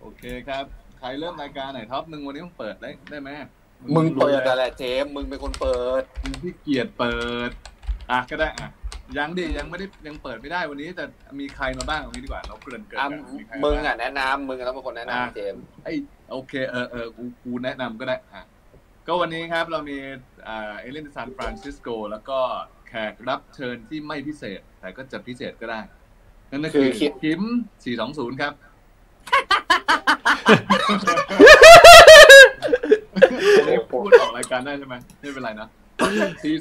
โอเคครับ ใครเริ่มรายการไหนท็อปหนึ่งวันนี้มึงเปิดได้ได้ไหมมึงเปิดอะไรเจมส์มึงเป็นคนเปิดมึงขี้เกียจเปิด อะก็ได้อะยังดิยังไม่ได้ยังเปิดไม่ได้วันนี้แต่มีใครมาบ้างเอางี้ดีกว่าเราเกริ่นเกินอะกันมีใครมึงบ้าอะแนะนำมึงต้องเป็นคนแนะอะนำเจมส์ไอยโอเคเออเออกูกูแนะนำก็ได้อะก็วันนี้ครับเรามีอ่าเอเลนซานฟรานซิสโกแล้วก็แขกรับเชิญที่ไม่พิเศษ แต่ก็จะพิเศษก็ได้ นั่นก็คือคิม 420 ครับ อันนี้พูดออกรายการได้ใช่ไหมไม่เป็นไรนะ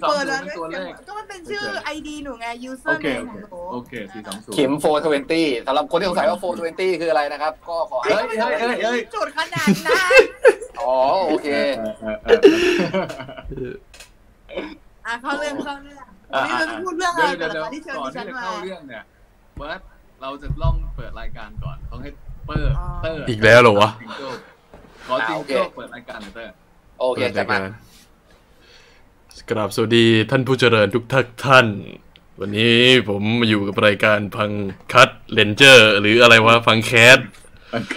เปิดแล้ว420ตัวเลข ก็มันเป็นชื่อไอดีหนูไง โอ user เค name โอขเคองหนูโอเค420ขิมโฟร์ทเวนตี้สำหรับคนที่สงสัยว่าโฟร์ทเวนตี้คืออะไรนะครับ ก็ขอให้เฮ้ยเฮ้ยเฮ้ยเฮ้ยโจทย์ขนาดนั้นอ๋อ โอเคเออเออเอออะเข้าเรื่องเข้าเรื่องอะ นี่อะเราจะพูดเรื่องอะเดี๋ไรยวก่เดี๋อยนวนะคะที่เชิญก่อนที่จะดิฉันมาเข้าเรื่องเนี่ยเบิร์ตเราจะต้องเปิดรายการก่อน ต้องให้ เปิดอ๋อเตอร์อีกแล้วเหรอวะจิงเกิลขอจิงอะโอเคเกิลเปิดรายการหน่อยเตอร์โอเคจะมากราบสวัสดีท่านผู้เจริญทุกท่าน วันนี้ผมมาอยู่กับรายการพังคัดเลนเจอร์ หรืออะไรวะพังแคสโอเค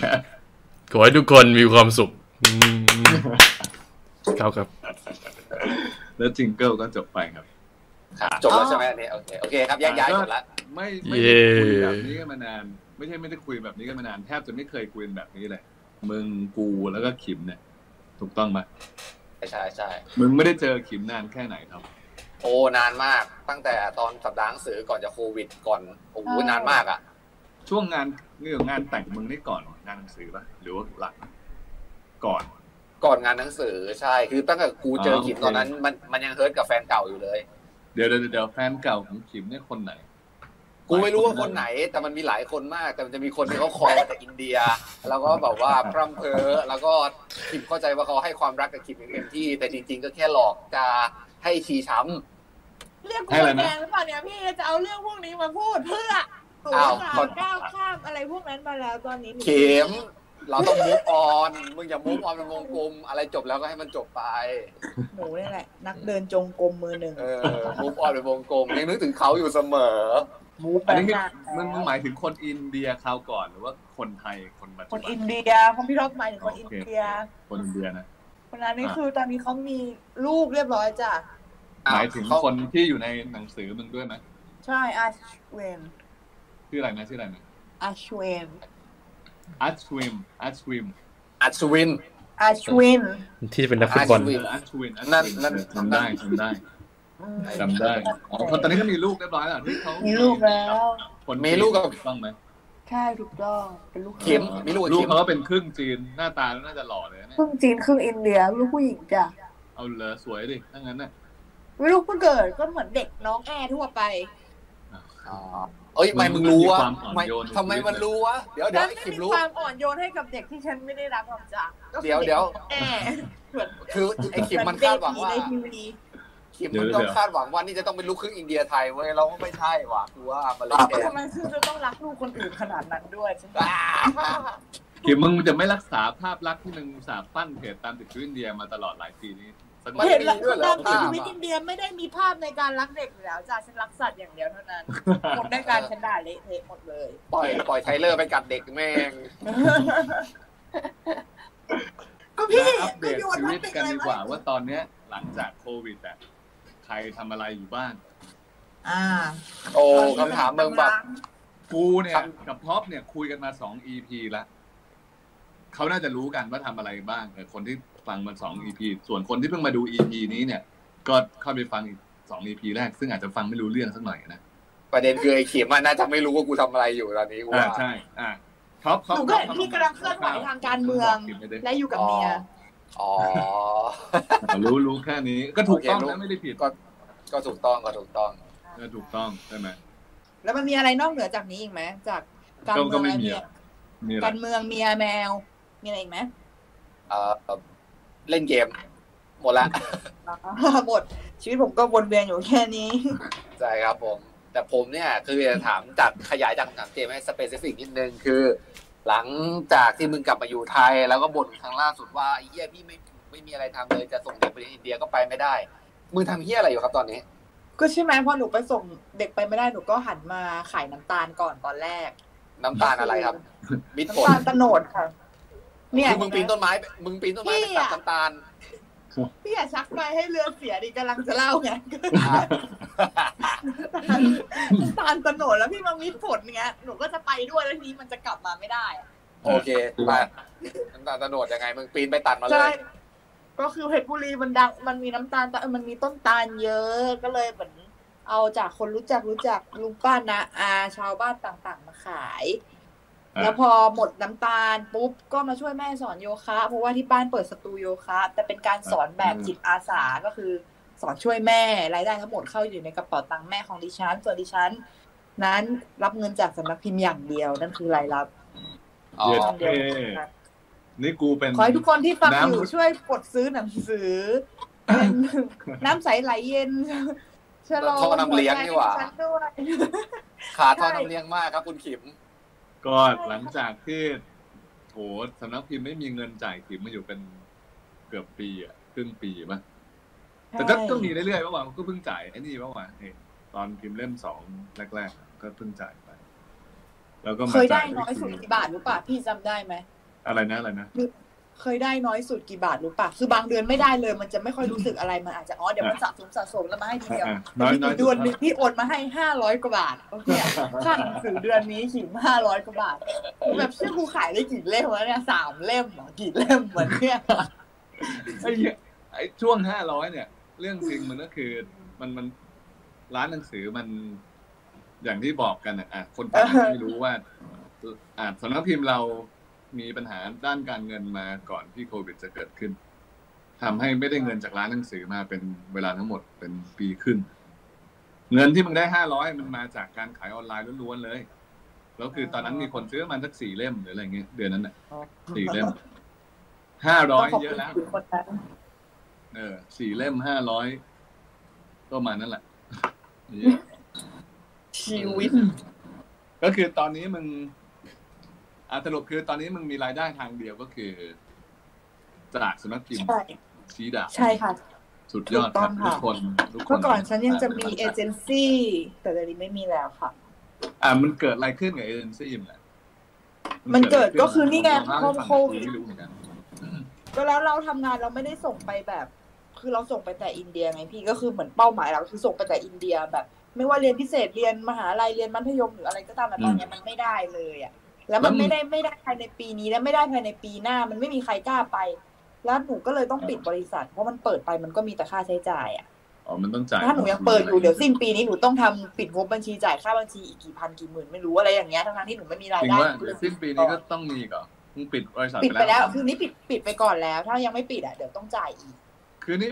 ขอให้ทุกคนมีความสุขอืมครับครับ แล้วจิงเกิลก็จบไปครับครับจบแล้วใช่ไหมอันนี้โอเคโอเคครับแยกย้ายจบแล้วไม่ไม่ได้คุยแบบนี้กันมานาน ไม่ใช่ไม่ได้คุยแบบนี้กันมานานแทบจะไม่เคยคุยแบบนี้เลยมึงกูแล้วก็ขิมเนี่ย ถูกต้องไหมใช่ใช่มึงไม่ได้เจอขิมนานแค่ไหนครับ โอ้นานมากตั้งแต่ตอนสัปดาห์หนังสือก่อนจะโควิด ก่อนโอ้โหนานมากอะ ช่วงงานเรื่องงานแต่งมึงได้ก่อนงานหนังสือปะหรือว่าหลังก่อนก่อนงานหนังสือใช่คือตั้งแต่กูเจออ๋อขิมโอเคตอนนั้น มันมันยังเฮิร์ตกับแฟนเก่าอยู่เลย เดี๋ยวเดี๋ยวเดี๋ยวแฟนเก่าของขิมเนี่ยคนไหน กูไม่รู้ว่าคนไหน แต่มันมีหลายคนมาก แต่มันจะมีคนที่เขาคอยมาจากอินเดีย แล้วก็แบบว่าพร่ำเพอแล้วก็คิมเข้าใจว่าเขาให้ความรักกับคิมอย่างเต็มที่ แต่จริง ๆ ก็แค่หลอกจะให้ชีช้ำเรียกกูให้อะไรนะแดงหรือเปล่าเนี่ยพี่จะเอาเรื่องพวกนี้มาพูดเพื่อหนูอ้าวสาวก้าวข้ามอะไรพวกนั้นมาแล้วตอนนี้หนูเข็ม เราต้อง move on มึงอย่า move on เป็นวงกลม อะไรจบแล้วก็ให้มันจบไปหนูนี่แหละ นักเดินจงกรมมือหนึ่งเออ move on เป็นวงกลมยังนึกถึงเขาอยู่เสมอ move ไปอันนี้คือนานมันมันหมายถึงคนอินเดียคราวก่อนหรือว่าคนไทยคนปัจจุบัน คนอินเดียของพี่ท็อปหมายถึงคนอินเดีย โอเค คนอินเดียนะคนนั้นนี่อะคือตอนนี้เขามีลูกเรียบร้อยจ้ะหมายถึงคนที่อยู่ในหนังสือมึงด้วยไหมใช่อาชเวนชื่ออะไรนะชื่ออะไรนะอาชเวน อัชวิมอัชวิมอัศวินอาชวิน ที่เป็นนักฟุตบอลอาชีอัชวินนั่นนั่น จำได้จำได้อืมจำได้อ๋อคนตอนนี้เขามีลูกเรียบร้อยแล้วที่เขามีมีลูกแล้ว คนมีลูกกับถูต้องไหมใช่ถูกต้องเป็นลูกเข็มมีลูกกับลูกเข็ม เขาก็เป็นครึ่งจีนหน้าตาน่าจะหล่อเลยนะครึ่งจีนครึ่งอินเดียลูกผู้หญิงจ้ะเอาเลยสวยดิถ้างั้นน่ะ ลูกเพิ่งเกิดก็เหมือนเด็กน้องแอร์ทั่วไป อ๋อ เอ้ยทำไม่มึงรู้วะมีความอ่อนไม่โยนทำไมมันรู้วะเดี๋ยวเดี๋ยวฉันไอ้ไม่คิมมีรู้ความอ่อนโยนให้กับเด็กที่ฉันไม่ได้รักหรอกจ้ะก็คือเดี๋ยวเดี๋ยวแอร์เหมือนคือไอ้คิมมันคาดหวังว่าในทีวีคิมมันต้องคาดหวังว่านี่จะต้องเป็นลูกครึ่งอินเดียไทยเว้ยเราก็ไม่ใช่ว่ะคือว่ามันเลยแกทำไมคือจะต้องรักลูกคนอื่นขนาดนั้นด้วยฉันอ่าคิมมึงจะไม่รักษาภาพลักษณ์ที่มึงอุตสาห์ปั้นเพจตามติดชีวิตอินเดียมาตลอดหลายปีนี้สักหน่อย เห็นแล้วตามชีวิตอินเดียไม่ได้มีภาพในการรักเด็กอยู่แล้วจ้ะฉันรักสัตว์อย่างเดียวเท่านั้นหมดในการฉันด่าเละเทะหมดเลย ปล่อยปล่อยไทเลอร์ไปกัดเด็กแม่งก็พี่มาอัปเดก็ตโยนชีพลาวิสตติกกันอะไรดีกมาว่าว่าตอนเนี้ย หลังจากโควิดอะใครทำอะไรอยู่บ้างอ่า โอ้คำถามมึงแบบกูเนี่ยครับกับท็อปเนี่ยคุยกันมาสอง EP แล้วเขาน่าจะรู้กันว่าทำอะไรบ้างแต่คนที่ ฟังมาสอง EP ส่วนคนที่เพิ่งมาดู EP นี้เนี่ย ก็เข้าไปฟังอีกสอง EP แรก ซึ่งอาจจะฟังไม่รู้เรื่องสักหน่อยนะ ประเด็นคือไอ้เข็มมันน่าจะไม่รู้ว่ากูทำอะไรอยู่ตอนนี้กูอ่าว่าใช่ อ่าท็อปหนูก็เห็นพี่กำลังเคลื่อนไหวทางการเมือง และอยู่กับเมียอ๋อ รู้รู้แค่นี้ ก็ถูกต้องโอเครู้นะไม่ได้ผิด ก็ก็ถูกต้องก็ถูกต้องก็ถูกต้องใช่ไหมแล้วมันมีอะไรนอกเหนือจากนี้อีกไหมจากการเมืองไม่และมีเมีย ก็ก็ไม่อะมีอะไรการเมืองเมียแมว มีอะไรอีกไหมเอ่อ เล่นเกม หมดละหมดชีวิตผมก็วนเวียนอยู่แค่นี้ ใช่ครับผม แต่ผมเนี่ยคือจะถามจากขยายจากคำถามเจมส์ให้ specific นิดนึงคือ หลังจากที่มึงกลับมาอยู่ไทย แล้วก็บ่นครั้งล่าสุดว่าไอ้เฮียพี่ไม่ไม่มีอะไรทำเลยจะส่งเด็กไปเรียนอินเดียก็ไปไม่ได้ มึงทำเฮียอะไรอยู่ครับตอนนี้ ก็ใช่ไหมพอหนูไปส่งเด็กไปไม่ได้หนูก็หันมาขายน้ำตาลก่อนตอนแรก น้ำตาลอะไรครับ มิตรผลน้ำตาลตะโนดค่ะ เนี่ยคือมึงปีนต้นไม้ มึงปีนต้นไม้ไปตัดน้ำตาลพี่อย่าชักไปให้เรือเสียดิกำลังจะเล่าไงน้ำตาลตะโหนดแล้วพี่มามีผลเงี้ยหนูก็จะไปด้วยแล้วทีนี้มันจะกลับมาไม่ได้อะโอเคไปน้ำตาลตะโนดยังไง มึงปีนไปตัดมาเลใช่ยก็คือเพชรบุรีมันดังมันมีน้ำตาลตะเออมันมีต้นตาลเยอะก็เลยเหมือนเอาจากคนรู้จักรู้จักลุงป้านะอาชาวบ้านต่างๆ มาขายอะ แล้วพอหมดน้ำตาลปุ๊บก็มาช่วยแม่สอนโยคะ เพราะว่าที่บ้านเปิดสตูโยคะ แต่เป็นการสอนแบบจิตอาสาก็คือ สอนช่วยแม่รายได้ทั้งหมดเข้าอยู่ในกระเป๋าตังค์แม่ของดิฉันส่วนดิฉัน นั้นรับเงินจากสำนักพิมพ์อย่างเดียวนั่นคือรายรับอ๋อเย็ดเดียวเท่นี่กูเป็นขอให้ทุกคนที่ฟังอยู่น้ำช่วยกดซื้อหนังสือเป็นน้ำใสไหลเย็นชะลอท่อน้ำเลี้ยงนี่หว่าหัใจดิฉันด้วยขาทอน้ำเลี้ยงมากครับคุณขิม ก็หลังจากที่โหสำนักพิมพ์ไม่มีเงินจ่ายขิมมาอยู่เป็นเกือบปีอะครึ่งปีป่ะแต่ก็ใช่ก็มีเรื่อยๆเมื่อวานก็เพิ่งจ่ายไอ้นี่เมื่อวานเองตอนพิมพ์เล่มสองแรกๆก็เพิ่งจ่ายไป แล้วก็มาเคยได้จ่าน้อยสุดกี่บาทรู้ป่ะพี่จำได้ไหมอะไรนะอะไรนะ เคยได้น้อยสุดกี่บาทรู้ป่ะคือบางเดือนไม่ได้เลย มันจะไม่ค่อยรู้สึกอะไรมันอาจจะอ๋อเดี๋ยวมันสะสมสะสมแล้วมาให้ทีเดียวอะน้อยน้อยเดือนหนึงพี่โอนมาให้ห้าร้อยกว่าบาทโอเคค่าหนังสือเดือนนี้ขิมห้าร้อยกว่าบาทแบบชื่อกูขายได้กี่เล่มวะเนี่ยสามเล่มเหรอกี่เล่มเหมือนเนี่ยไอ้เหี้ยไอ้ช่วงห้าร้อยเนี่ย เรื่องจริงมันก็คือมันมันร้านหนังสือมัน อย่างที่บอกกันอะอะคนฟังไม่รู้ว่าอ่าสำนักพิมพ์เรา มีปัญหาด้านการเงินมาก่อนที่โควิดจะเกิดขึ้นทำให้ไม่ได้เงินจากร้านหนังสือมาเป็นเวลาทั้งหมดเป็นปีครึ่งเงินที่มึงได้ห้าร้อยมันมาจากการขายออนไลน์ล้วนๆเลยแล้วคือตอนนั้นมีคนซื้อประมันสักสี่เล่มหรืออะไรเงี้ยเดือนนั้นน่ะสี่เล่มห้าร้อยเยอะแล้วขบคุณคนนั้นเออสี่เล่มห้าร้อยก็ประมาณนั่นแหละนี่ชีวิต ก็คือตอนนี้มึง อะสรุปคือตอนนี้มึงมีรายได้ทางเดียวก็คือ จากสำนักพิมพ์ใช่ชี้ดาบใช่ค่ะ สุดยอดครับถูกต้องทุค่ะกคนทุกคนเมื่อก่อนฉันยังจะมีเอเจนซี่แต่เดี๋ยวนี้ไม่มีแล้วค่ะ อะมันเกิดอะไรขึ้นกับเอเจนซี่มันอะมันเกิดก็คือนี่ไงผมพอเล่าให้ฟังโควิด ไม่รู้เหมือนกัน ก็แล้วเราทำงานเราไม่ได้ส่งไปแบบ คือเราส่งไปแต่อินเดียไงพี่ก็คือเหมือนเป้าหมายเราคือส่งไปแต่อินเดียแบบ ไม่ว่าเรียนพิเศษเรียนมหาลัยเรียนมัธยมหรืออะไรก็ตามแต่ตอนเนี้ยมันไม่ได้เลยอะ แล้วมันไม่ได้ไม่ได้ภายในปีนี้และไม่ได้ภายในปีหน้า มันไม่มีใครกล้าไป แล้วหนูก็เลยต้องปิดบริษัท เพราะมันเปิดไปมันก็มีแต่ค่าใช้จ่ายอะอ๋อมันต้องจ่ายถ้าหนูยังเปิดอยู่เดี๋ยวสิ้นปีนี้หนูต้องทำปิดงบบัญชีจ่ายค่าบัญชีอีกกี่พันกี่หมื่นไม่รู้อะไรอย่างเงี้ยทั้งๆที่หนูไม่มีรายจริงได้ว่าเดี๋ยวสิ้นปีนี้ก็ต้องมีก่อนมึงปิดบริษัทปิดไปแล้ว คือนี้ปิดปิดไปก่อนแล้ว ถ้ายังไม่ปิดอะเดี๋ยวต้องจ่ายอีก คือนี่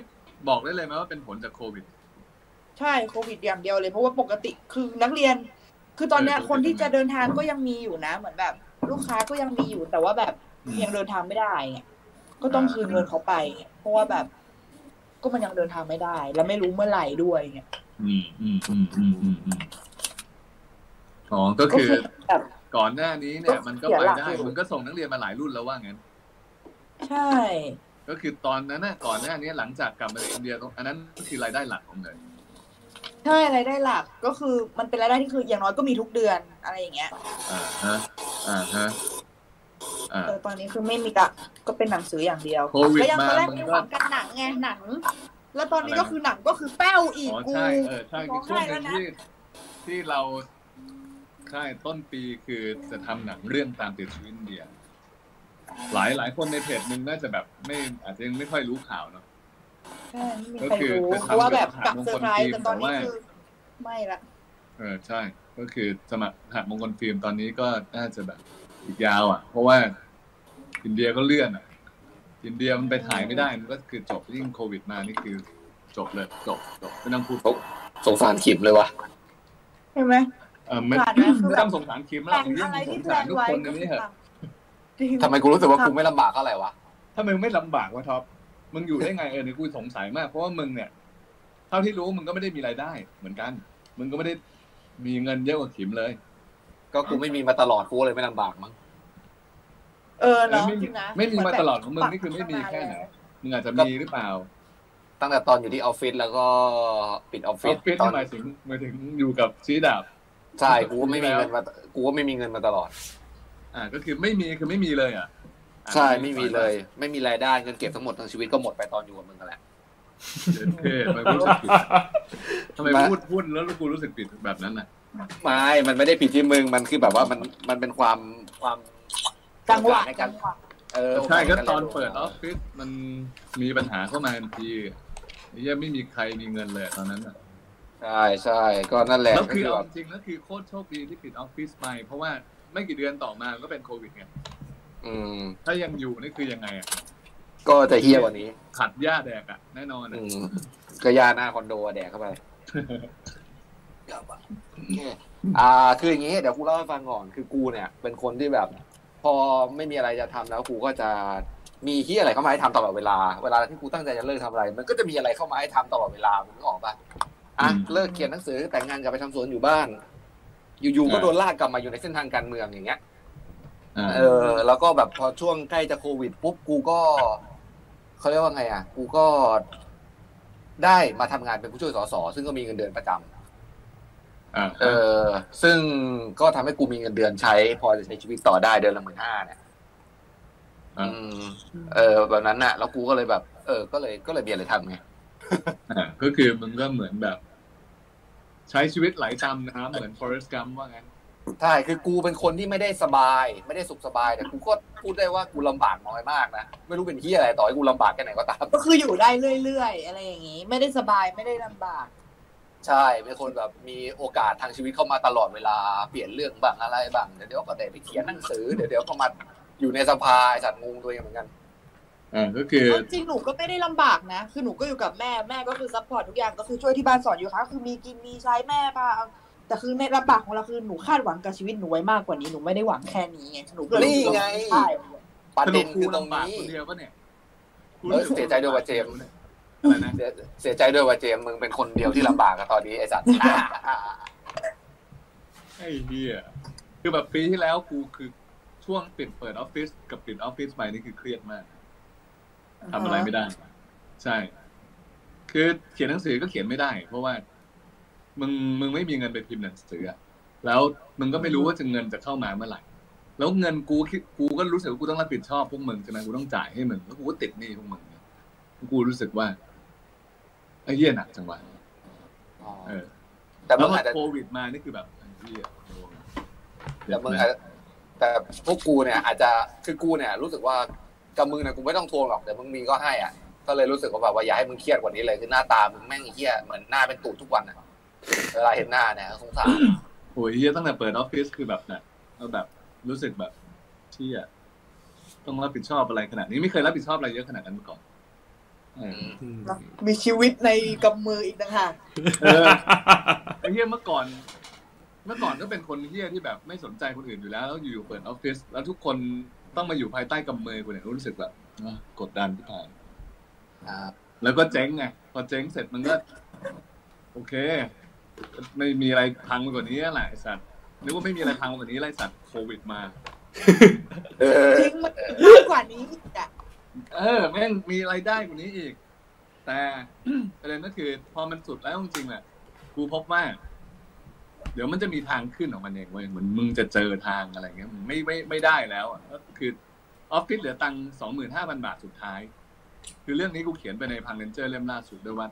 บอกได้เลยไหมว่าเป็นผลจากโควิด ใช่โควิดอย่างเดียวเลยเพราะว่าปกติคือนักเรียน คือตอนเนี้ยเออคนที่จะเดินทางก็ยังมีอยู่นะ เหมือนแบบ ลูกค้าก็ยังมีอยู่แต่ว่าแบบยังเดินทางไม่ได้ไงก็ต้องคืนเงินเขาไปไงเพราะว่าแบบ ก็มันยังเดินทางไม่ได้ แล้วไม่รู้เมื่อไหร่ด้วยไงอืมอืมอืมอืมอืมอืมอ๋อก็ก็คือคือแบบก่อนหน้านี้เนี่ยก็มันก็เสียไปหลักได้อยู่มันก็ส่งนักเรียนมาหลายรุ่นแล้วว่างั้น ใช่ ก็คือตอนนั้นน่ะก่อนหน้านี้หลังจากกลับมาจากอินเดียตรงอันนั้นคือรายได้หลักของเลย ใช่รายได้หลักก็คือมันเป็นรายได้ที่คืออย่างน้อยก็มีทุกเดือนอะไรอย่างเงี้ยอ่าฮะอ่าฮะอ่าเออตอนนี้คือไม่มีกะก็เป็นหนังสืออย่างเดียวโควิดก็ยังตอนแรกมามึมีงหก็วังกันหนังไงหนัง แล้วตอนนี้อะไรนะก็คือหนังก็คือแป้วอีกอ๋อกูใช่เออใช่ร้องช่วไห้งหแล้นึ่วงนะที่ที่เราใช่ต้นปีคือจะทำหนังเรื่องตามติดชีวิตอินเดียหลายหลายคนในเพจหนึ่งน่าจะแบบไม่อาจจะยังไม่ค่อยรู้ข่าวเนาะ ใช่ไม่มีก็ใครคือรู้จะทำเพราะว่าแบบกักับบเซอร์ไพรส์มงคลฟิล์มแต่ตอนนี้แต่ว่าคือไม่ละเออใช่ ก็คือสมัครหักมงคลฟิล์มตอนนี้ก็น่าจะแบบอีกยาว อะ เพราะว่าอินเดียก็เลื่อนอะ อินเดียมันไปถ่ายไม่ได้มันก็คือจบยิ่งโควิดมานี่คือจบเลยจบจบไม่ต้องพูดสงสารขิมเลยว่ะใช่ไหมเออไม่ผ่านไหมคือไม่แบบต้องสงสารคิมแพแล้ลวนยิ่งอะไรสที่งแพลสารนทุกไว้คนก็ในคืนี้อเหอะจริงทำไมกูรู้สึกว่ากูไม่ลำบากเท่าไหร่วะถ้ามึงไม่ลำบากวะท็อป มึงอยู่ได้ไงเออเนี่ยกูสงสัยมากเพราะว่ามึงเนี่ยเท่าที่รู้มึงก็ไม่ได้มีรายได้ เหมือนกัน มึงก็ไม่ได้มีเงินเยอะกว่าขิมเลย ก็กูไม่มีมาตลอดกูเลยไม่ลำบากมั้งเออเนาะไม่จมีริงนะไม่มีมาเหนแบบตลอดของมึงนี่คือไม่มีแค่ไหนมึงอาจจะมีหรือเปล่า ตั้งแต่ตอนอยู่ที่ออฟฟิศแล้วก็ปิดออฟอฟิอศฟฟิศตอที่นหมายถึงหมายถึงอยู่กับชี้ดาบใช่กูก็ไม่มีเงินมากูก็ไม่มีเงินมาตลอด อ่าก็คือไม่มีคือไม่มีเลยอะ ใช่ไม่มีเลย ไม่มีรายได้เงินเก็บทั้งหมดทั้งชีวิตก็หมดไปตอนอยู่กับมึงกันแหละเดินเท่ทำไมรู้สึกผิดทำไมพูดพูดแล้วกูรู้สึกผิดแบบนั้นน่ะไม่ มันไม่ได้ผิดที่มึง มันคือแบบว่ามันมันเป็นความความจังหวะในจัการงหวะเออใช่ก็โาสตอนใารเปิดรียออฟฟิศมันมีปัญหาเข้ามาทันทีไอ้เหี้ยังไม่มีใครมีเงินเลยตอนนั้นน่ะใช่ใช่ก็นั่นแหละแล้วก็คือคือเอาแบบจริงๆแล้วคือโคตรโชคดีที่ปิดออฟฟิศไปเพราะว่าไม่กี่เดือนต่อมาก็เป็นโควิดไง อืม ถ้ายังอยู่นี่คือยังไงอะก็จะเฮี้ยกว่านี้ ขัดหญ้าแดกอะแน่นอนอือะมก็ยาหน้าคอนโดอะแดกเข้าไปอ่า คืออย่างงี้เดี๋ยวกูเล่าให้ฟังก่อนคือกูเนี่ย เป็นคนที่แบบ พอไม่มีอะไรจะทำแล้วกูก็จะมีที่อะไรเข้ามาให้ทำตลอดเวลา เวลาที่กูตั้งใจจะเลิกทำอะไร มันก็จะมีอะไรเข้ามาให้ทำตลอดเวลามึงนึกออกปะอะเลิกเขียนหนังสือแต่งงานกลับไปทำสวนอยู่บ้าน อยู่ๆก็โดนลากกลับมาอยู่ในเส้นทางการเมืองอย่างเงี้ยอ่า เออ แล้วก็แบบพอช่วงใกล้จะโควิดปุ๊บกูก็เขาเรียกว่าไงอะ กูก็ได้มาทำงานเป็นผู้ช่วยสสซึ่งก็มีเงินเดือนประจำอ่าเออ ซึ่งก็ทำให้กูมีเงินเดือนใช้ พอจะใช้ชีวิตต่อได้เดือนละหมื่นห้าเนี่ยอ่าอืมเออ แบบนั้นน่ะ แล้วกูก็เลยแบบ เออ ก็เลยก็เลยมีอะไรทำไงอ่าก็คือมึงก็เหมือนแบบ ใช้ชีวิตไหลตามน้ำเหมือน Forrest Gump ว่างั้น ใช่คือกูเป็นคนที่ไม่ได้สบาย ไม่ได้สุขสบายแต่กูก็พูดได้ว่ากูลำบากน้อยมากนะไม่รู้เป็นที่อะไรต่อให้กูลำบากแค่ไหนก็ตามก็คืออยู่ได้เรื่อยๆ อะไรอย่างงี้ ไม่ได้สบายไม่ได้ลำบาก ใช่เป็นคนแบบมีโอกาสทางชีวิตเข้ามาตลอดเวลาเปลี่ยนเรื่องบ้างอะไรบ้างเดี๋ยวเดี๋ยวก็ได้ไปเขียนหนังสือเดี๋ยวเดี๋ยวก็มาอยู่ในสภาไอ้สัตว์งงตัวเองเหมือนกันอ่าก็คือเอาจริงหนูก็ไม่ได้ลำบากนะ คือหนูก็อยู่กับแม่แม่ก็คือ support ทุกอย่างก็คือช่วยที่บ้านสอนอยู่ค่ะคือมีกินมีใช้แม่พาเอา แต่คือในลำบากของเราคือหนูคาดหวังกับชีวิตหนูไว้มากกว่านี้หนูไม่ได้หวังแค่นี้ไงหนูก็เลยนี่ไงใช่ประเด็นคือตรงนี้ สรุปกูลำบากคนเดียวปะเนี่ยกูเออเสียใจด้วยว่ะเจมส์อะไรนะเสียเสียใจด้วยว่าเจมส์มึงเป็นคนเดียวที่ลำบากอะตอนนี้ไอ้สัตว์ไอ้เหี้ยคือแบบปีที่แล้วกูคือช่วงปิดเปิดออฟฟิศกับปิดออฟฟิศไปนี่คือเครียดมากทำอะไรไม่ได้ ใช่ คือเขียนหนังสือก็เขียนไม่ได้ เพราะว่า มึงมึงไม่มีเงินไปพิมพ์หนังสืออะแล้วมึงก็ไม่รู้ว่าจะเงินจะเข้ามาเมื่อไหร่แล้วเงินกูคิดกูก็รู้สึกว่ากูต้องรับผิดชอบพวกมึงใช่ไหมกูต้องจ่ายให้มึงแล้วกูก็ติดหนี้พวกมึงเนี่ยกูรู้สึกว่าไอ้เหี้ยหนักจังวะเออ แต่แล้มึวงพออาจจะโควิดมานี่คือแบบไอ้เหี้ยโดนแต่มึงอาจจะแต่พวกกูเนี่ย อาจจะคือกูเนี่ย รู้สึกว่ากับมึงเนี่ยกูไม่ต้องทวงหรอกแต่มึงมีก็ให้อะก็เลยรู้สึกว่าแบบว่าอย่าให้มึงเครียดกว่านี้เลยคือหน้าตามึงแม่งไอ้เหี้ยเหมือนหน้าเป็นตูดทุกวันอะ เวลาเห็นหน้าเนี่ยสงสารโอ้ยเหี้ยตั้งแต่เปิดออฟฟิศคือแบบเนี่ยเราแบบรู้สึกแบบเชี่ยต้องรับผิดชอบอะไรขนาดนี้ไม่เคยรับผิดชอบอะไรเยอะขนาดนั้นมาก่อนเออมีชีวิตในกำมืออีกต่างหากเออไอ้เหี้ยเมื่อก่อน เมื่อก่อนก็เป็นคนเหี้ยที่แบบไม่สนใจคนอื่นอยู่แล้วแล้วอยู่ๆเปิดออฟฟิศแล้วทุกคนต้องมาอยู่ภายใต้กำมือกูเนี่ยรู้สึกแบบอะกดดันที่ผ่านอ่าแล้วก็เจ๊งไงพอเจ๊งเสร็จมันก็ โอเค ไม่มีอะไรพังไปกว่านี้แหละไอ้สัตว์นึกว่าไม่มีอะไรพังไปกว่านี้ไรสัตว์โควิดมา เออจริงมันมากกว่านี้อีกอะเออแม่งมีรายได้กว่านี้อีก แต่ ประเด็นก็คือ พอมันสุดแล้วจริงๆแหละกูพบว่า เดี๋ยวมันจะมีทางขึ้นของมันเองเว้ยเหมือนมึงจะเจอทางอะไรเงี้ยมึงไม่ไม่ไม่ได้แล้วอะก็คือออฟฟิศเหลือตังค์สองหมื่นห้าพันบาทสุดท้าย คือเรื่องนี้กูเขียนไปในพังเลนเจอร์เล่มล่าสุดด้วยว่า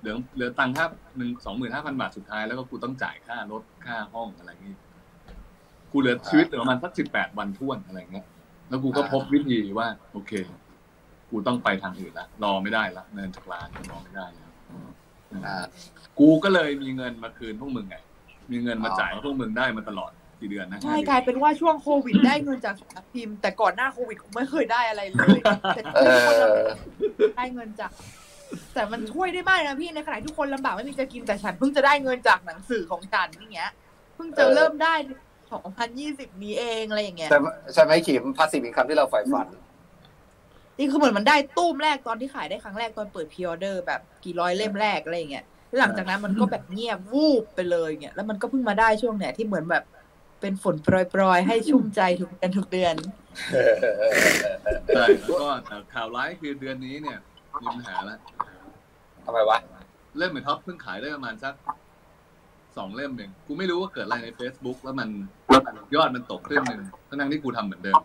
เหลือเหลือตังค์ค่าหนึ่งสองหมื่นห้าพันบาทสุดท้ายแล้วก็กูต้องจ่ายค่ารถค่าห้องอะไรงี้กูเหลือชีวิตเหลือประมาณสักสิบแปดวันท้วนอะไรเงี้ย แล้วกูก็พบวิธีว่า โอเค กูต้องไปทางอื่นละรอไม่ได้ละเงินจากร้านรอไม่ได้แล้วอ่ากูก็เลยมีเงินมาคืนพวกมึงไง มีเงินมาจ่ายให้พวกมึงได้มาตลอดกี่เดือนนะใช่ห้าเดือนกลายเป็นว่าช่วงโควิดได้เงินจากสำนักพิมพ์แต่ก่อนหน้าโควิดกูไม่เคยได้อะไรเลยแต่เออได้เงินจาก แต่มันช่วยได้มากนะพี่ในขณะที่ทุกคนลำบากไม่มีจะกินแต่ฉันเพิ่งจะได้เงินจากหนังสือของฉันอย่างเงี้ยเพิ่งจะเริ่มได้2020นี้เองอะไรอย่างเงี้ยใช่ไหมใช่ไหมขิม passive income ที่เราใฝ่ฝันนี่คือเหมือนมันได้ตู้มแรกตอนที่ขายได้ครั้งแรกตอนเปิด pre-order แบบกี่ร้อยเล่มแรกอะไรอย่างเงี้ยแล้วหลังจากนั้นมันก็แบบเงียบวูบไปเลยเงี้ยแล้วมันก็เพิ่งมาได้ช่วงเนี้ยที่เหมือนแบบเป็นฝนโปรยๆ ให้ชุ่มใจทุกเดือนทุกเดือนใช่แล้วก็แต่ข่าวร้ายคือเดือนนี้เนี่ย มีปัญหาละทำไมวะ เล่มไอท็อปเพิ่งขายได้ประมาณสักสองเล่มเองกูไม่รู้ว่าเกิดอะไรใน Facebook แล้วมันยอดมันตกครึ่งหนึ่งทั้งๆที่กูทำเหมือนเดิม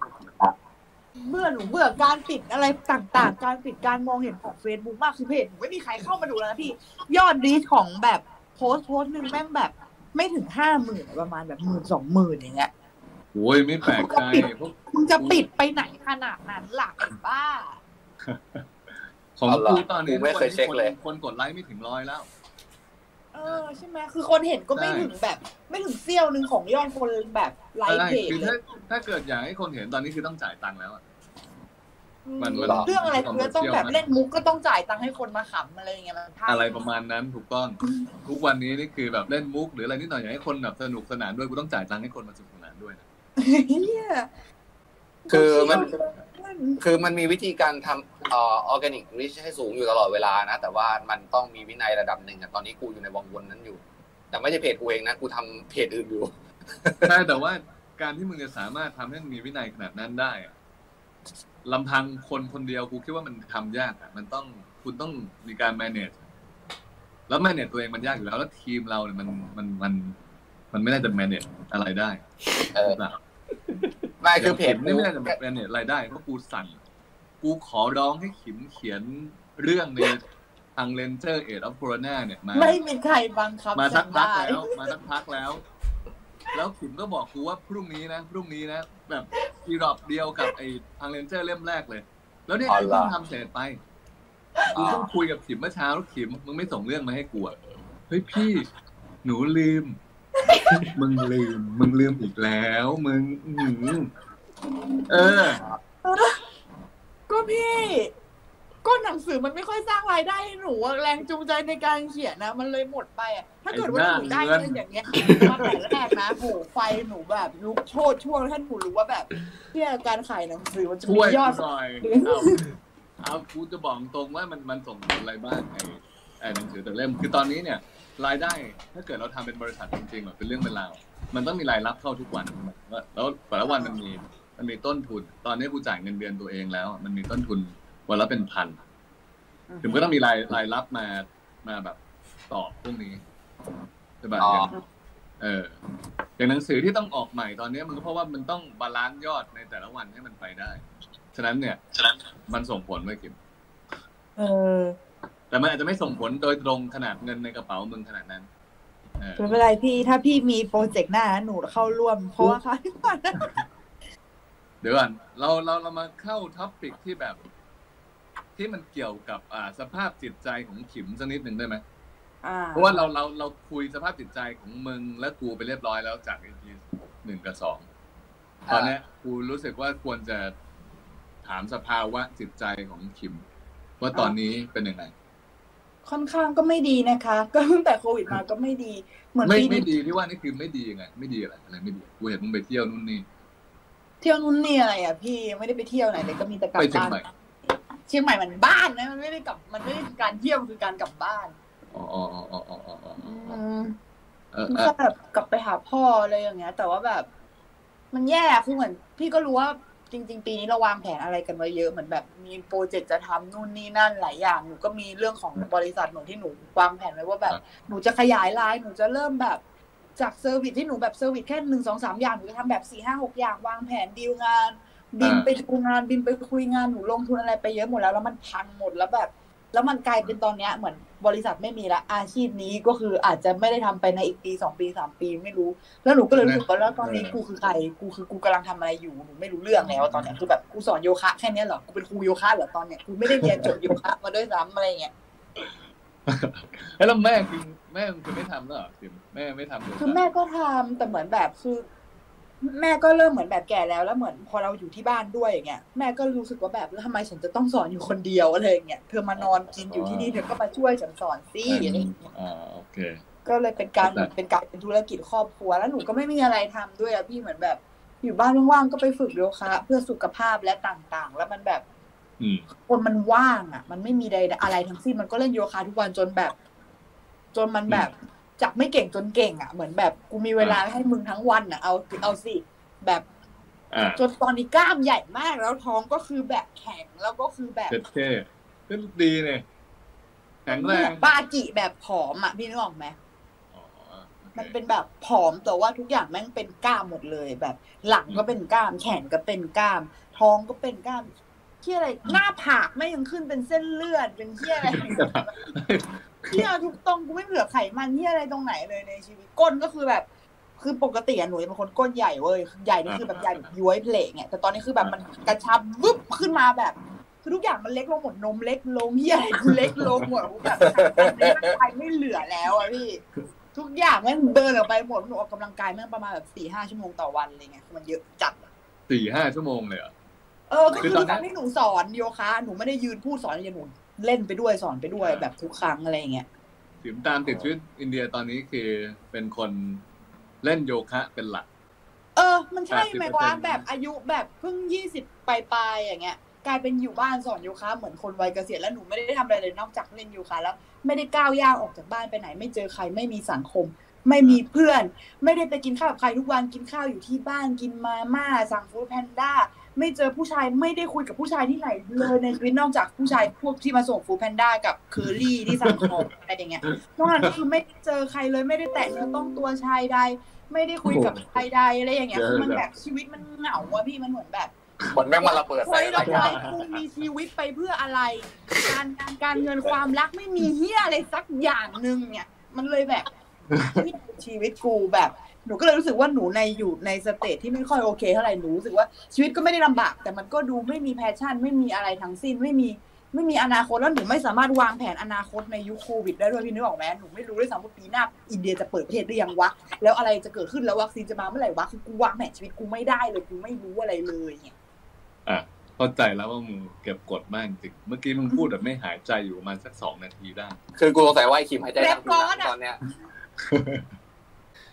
เบื่อหนูเบื่อการปิดอะไรต่างๆ การปิดการมองเห็นของเฟซบุ๊กมากคือเพจหนูไม่มีใครเข้ามาดูแล้วนะพี่ ยอด reach ของแบบโพสต์โพสต์หนึ่งแม่งแบบ ไม่ถึงห้าหมื่นประมาณแบบหมื่นสองหมื่นอย่างเงี้ยโอ้ยไม่แปลกใจพวกมึงจะปิดไปไหนขนาดนั้นล่ะไอ้บ้า ของเอาล่ะกูตอนนี้กูไม่เคยเช็คเลยนคนกดไลค์ไม่ถึงร้อยแล้ว เออใช่ไหมคือคนเห็นก็ไม่ใช่ถึงแบบ ไม่ถึงเซี่ยวหนึ่งของยอดคนแบบไลอะไรค์เพจคือเลถ้ายถ้าเกิดอยากให้คนเห็นตอนนี้คือต้องจ่ายตังค์แล้วอะมันอืมันเรื่องอะไรคือต้องแบบมันเล่นมุกก็ต้องจ่ายตังค์ให้คนมาขำอะไรอย่างเงี้ยมันพลาดอะไรประมาณนั้นถูกต้องทุกวันนี้นี่คือแบบเล่นมุก หรืออะไรนิดหน่อยอยากให้คนแบบสนุกสนานด้วยกูต้องจ่ายตังค์ให้คนมาสนุกสนานด้วยนะเฮียคือมันมัน คือมันมีวิธีการทำเอ่อออร์แกนิกริชให้สูงอยู่ตลอดเวลานะ แต่ว่ามันต้องมีวินัยระดับหนึ่งอะตอนนี้กูอยู่ในวังวนนั้นอยู่ แต่ไม่ใช่เพจกูเองนะ กูทำเพจอื่นอยู่ใช่แต่ว่าการที่มึงจะสามารถทำให้มันมีวินัยขนาดนั้นได้อะลำพังคนคนเดียวกูคิดว่ามันทำยากอะมันต้องคุณต้องมีการ manage แล้ว manage ตัวเองมันยากอยู่แล้วแล้วทีมเราเนี่ยมันมันมัน มันไม่น่าจะ manage อะไรได้เออหรือเปล่า ไม่คือเพจขิมนี่ไม่น่าจะ manage อะไรได้เพราะกูสั่งกูขอร้องให้ขิมเขียนเรื่องในทาง Ranger Age of Corona เนี่ยมาไม่มีใครบังคับมาสักพักฉันได้แล้วมาสักพักแล้ว แล้วขิมก็บอกกูว่าพรุ่งนี้นะพรุ่งนี้นะ แบบอีรอบเดียวกับไอ้ทางเรนเจอร์เล่มแรกเลย แล้วเนี่ยอ๋อไอ้เหรอเพิ่งทำเสร็จไปกูเพิ่งคุยกับขิมเมื่อเช้าแล้วขิมมึงไม่ส่งเรื่องมาให้กูอะเฮ้ยพี่ หนูลืม มึงลืม มึงลืมอีกแล้ว มึงอื้อหือเออ ก็พี่ ก็หนังสือมันไม่ค่อยสร้างรายได้ให้หนูอะแรงจูงใจในการเขียนนะมันเลยหมดไปอะถ้าเกิดว่าหนูได้เงินอย่างเงี้ยมาแต่แรกนะโหไฟหนูแบบลุกโชดช่วงท่านหนูรู้ว่าแบบที่การขายหนังสือมันจะช่มีวยยอดกูหน่อยเอาเอากูจะบอกตรงว่ามันมันส่งผลอะไรบ้างไอ้ไอ้ หนังสือแต่เล่มคือตอนนี้เนี่ยรายได้ถ้าเกิดเราทำเป็นบริษัทจริงๆแบบเป็นเรื่องเป็นราวมันต้องมีรายรับเข้าทุกวันแล้วแล้วแต่ละวันมันมีมันมีต้นทุน ตอนนี้กูจ่ายเงินเดือนตัวเองแล้ว มันมีต้นทุนวันละเป็นพันถึงก็ต้องมีรายรายรับมามาแบบตอบพวกนี้ใช่ป่ะอ๋ออย่างเอออย่างหนังสือที่ต้องออกใหม่ตอนนี้มันก็เพราะว่ามันต้อง balance ยอดในแต่ละวันให้มันไปได้ ฉะนั้นเนี่ย ฉะนั้นมันส่งผลเว้ยขิมเออ แต่มันอาจจะไม่ส่งผลโดยตรงขนาดเงินในกระเป๋ามึงขนาดนั้นเออไม่เป็นไรพี่ถ้าพี่มี project หน้าหนูเข้าร่วม เพราะว่าค่ะที่ผ่านมาเดี๋ยวก่อนเราเราเรามาเข้า topic ที่แบบ ที่มันเกี่ยวกับอ่าสภาพจิตใจของขิมสักนิดหนึ่งได้ไหมอ่าเพราะว่าเราเราเราคุยสภาพจิตใจของมึงและกูไปเรียบร้อยแล้วจาก EP หนึ่งกับสองตอนเนี้ยกูรู้สึกว่าควรจะถามสภาวะจิตใจของขิม ว่าตอนนี้เป็นยังไง ค่อนข้างก็ไม่ดีนะคะ ก็ตั้งแต่โควิดมาก็ไม่ดี เหมือนไม่ปีไม่นี้ดีที่ว่านี่คือไม่ดียังไงไม่ดีอะไรอะไรไม่ดีกูเห็นมึงไปเที่ยวนู่นนี่เที่ยวนู่นนี่อะไรอะพี่ไม่ได้ไปเที่ยวไหนเลยก็มีแต่กลับไปเชียงบ้านใหม่เชียงใหม่มันบ้านนะมันไม่ได้กลับมันไม่ได้คือการเที่ยวมันคือการกลับบ้านอ๋ออ๋ออ๋ออ๋ออ๋ออ๋ออ๋ออืมเออมันเออก็แบบกลับไปหาพ่ออะไรอย่างเงี้ย แต่ว่าแบบ มันแย่คือเหมือน พี่ก็รู้ว่า จริง ๆ ปีนี้เราวางแผนอะไรกันไว้เยอะเหมือนแบบมี project จะทำนู่นนี่นั่นหลายอย่างหนูก็มีเรื่องของบริษัทหนูที่หนูวางแผนไว้ว่าแบบ หนูจะขยายไลน์หนูจะเริ่มแบบจาก service ที่หนูแบบ service แค่หนึ่งสองสามอย่างหนูจะทำแบบสี่ห้าหกอย่างวางแผนดีลงาน บินไปดูงานบินไปคุยงานหนูลงทุนอะไรไปเยอะหมดแล้วแล้วมันพังหมดแล้วแบบ แล้วมันกลายเป็นตอนเนี้ยเหมือนบริษัทไม่มีละอาชีพนี้ก็คืออาจจะไม่ได้ทำไปในอีกปีสองปีสามปีไม่รู้ แล้วหนูก็เลยรู้สึกว่าแล้วตอนนี้กูคือใครกูคือกูกำลังทำอะไรอยู่หนูไม่รู้เรื่องแล้วตอนเนี้ยคือแบบกูสอนโยคะแค่เนี้ยเหรอกูเป็นครูโยคะเหรอตอนเนี้ยกูไม่ได้เรียนจบโยคะมาด้วยซ้ำอะไรเงี้ยเอ้ยแล้วแม่คือแม่มึงคือไม่ทำแล้วเหรอคิมแม่ไม่ทำเลยคือแม่ก็ทำแต่เหมือนแบบคือ แม่ก็เริ่มเหมือนแบบแก่แล้วแล้วเหมือนพอเราอยู่ที่บ้านด้วยอย่างเงี้ยแม่ก็รู้สึกว่าแบบแล้วทำไมฉันจะต้องสอนอยู่คนเดียวอะไรอย่างเงี้ยเธอมานอนกินอยู่ที่นี่เธอก็มาช่วยฉันสอนสิอะไรอย่างเงี้ยอ่าโอเค ก็เลยเป็นการเป็นการเป็นธุรกิจครอบครัวแล้วหนูก็ไม่มีอะไรทำด้วยอะพี่เหมือนแบบ อยู่บ้านว่างๆก็ไปฝึกโยคะเพื่อสุขภาพและต่างๆ แล้วมันแบบอืมคนมันว่างอะ มันไม่มีใดอะไรทั้งสิ้นมันก็เล่นโยคะทุกวันจนแบบ จนมันแบบ จากไม่เก่งจนเก่งอะเหมือนแบบกูมีเวลาให้มึงทั้งวันอะเอาเอาสิแบบอ่าจนตอนนี้กล้ามใหญ่มาก แล้วท้องก็คือแบบแข็งแล้วก็คือแบบเท่เท่ก็ดีเนี่ยแข็งแรงบาจิแบบผอมอะพี่นึกออกไหมอ๋อโอเคมันเป็นแบบผอมแต่ว่าทุกอย่างแม่งเป็นกล้ามหมดเลยแบบ หลังก็เป็นกล้าม แขนก็เป็นกล้าม ท้องก็เป็นกล้ามที่อะไรหน้าผากไม่ยังขึ้นเป็นเส้นเลือดเป็นที่อะไรที่ เอาทุกตรงกูไม่เหลือไขมันที่อะไรตรงไหนเลยในชีวิตก้นก็คือแบบ คือปกติอะหนูเป็นคนก้นใหญ่เว้ยใหญ่นี่คือแบบใหญ่แบบย้วยเพลงเนี่ยแต่ตอนนี้คือแบบมันกระชับวึบขึ้นมาแบบคือทุกอย่างมันเล็กลงหมดนมเล็กลงเฮียอะไรกูเล็กลงหมดกูแบบไปไม่เหลือแล้วอะพี่ทุกอย่างแม่งเดินออกไปหมดหนูออกกำลังกายแม่งประมาณแบบสี่ห้าชั่วโมงต่อวันอะไรเงี้ยคือมันเยอะจัดอะสี่ห้าชั่วโมงเลยเหรอเออก็คืคืออตทุอนกนั้คนรั้งที่หนูสอนโยคะหนูไม่ได้ยืนพูดสอนอย่างหนู เล่นไปด้วยสอนไปด้วยแบบทุกครั้งอะไรเงี้ยถิมตามติดชีวิตอินเดียตอนนี้คือเป็นคนเล่นโยคะเป็นหลัก เออ มันใช่ไหมวะ80%แบบอายุแบบเพิ่งยี่สิบปลายๆอย่างเงี้ยกลายเป็นอยู่บ้านสอนโยคะเหมือนคนวัยเกษียณแล้วหนูไม่ได้ทำอะไรเลยนอกจากเล่นโยคะแล้วไม่ได้ก้าวย่างออกจากบ้านไปไหน ไม่เจอใครไม่มีสังคม ไม่มีเพื่อน ไม่ได้ไปกินข้าวกับใครทุกวันกินข้าวอยู่ที่บ้านกินมาม่าสั่งฟู้ดแพนด้า ไม่เจอผู้ชายไม่ได้คุยกับผู้ชายที่ไหนเลยในชีวิตนอกจากผู้ชายพวกที่มาส่งฟู้ดแพนด้ากับเคอรี่ที่สั่งของอะไรอย่างเงี้ยนอกจากนั้นคือไม่ได้เจอใครเลยไม่ได้แตะเนื้อต้องตัวชายใด ไม่ได้คุยกับใครใดอะไรอย่างเงี้ยคือมันแบบชีวิตมันเหงาอะพี่มันเหมือนแบบเหมือนแม่งมาระเบิดเฮ้ใส่ยอะไรเรากันกูมีชีวิตไปเพื่ออะไร การงานการเงินความรักไม่มีเหี้ยอะไรสักอย่างหนึ่งเนี่ย มันเลยแบบนี่คือชีวิตกูแบบ หนูก็เลยรู้สึกว่าหนูในอยู่ใน stage ที่ไม่ค่อยโอเคเท่าไหร่หนูรู้สึกว่าชีวิตก็ไม่ได้ลำบาก แต่มันก็ดูไม่มี passion ไม่มีอะไรทั้งสิ้นไม่มีไม่มีอนาคตแล้วหนูไม่สามารถวางแผนอนาคตในยุคโควิดได้ด้วยพี่นึกออกไหมหนูไม่รู้ด้วยซ้ำว่าปีหน้าอินเดียจะเปิดประเทศหรือยังวะแล้วอะไรจะเกิดขึ้นแล้ววัคซีนจะมาเมื่อไหร่วะคือกูวางแผนชีวิตกูไม่ได้เลยกูไม่รู้อะไรเลยเนี่ยอะเข้าใจแล้วว่ามึงเก็บกดมากจริงเมื่อกี้มึงพูดแบบไม่หายใจอยู่ประมาณสักสองนาทีได้ คือกูสงสัยว่าไอ้คิมหายใจแรทาปงก่ผิวอนหนังอะตอนเนี้ย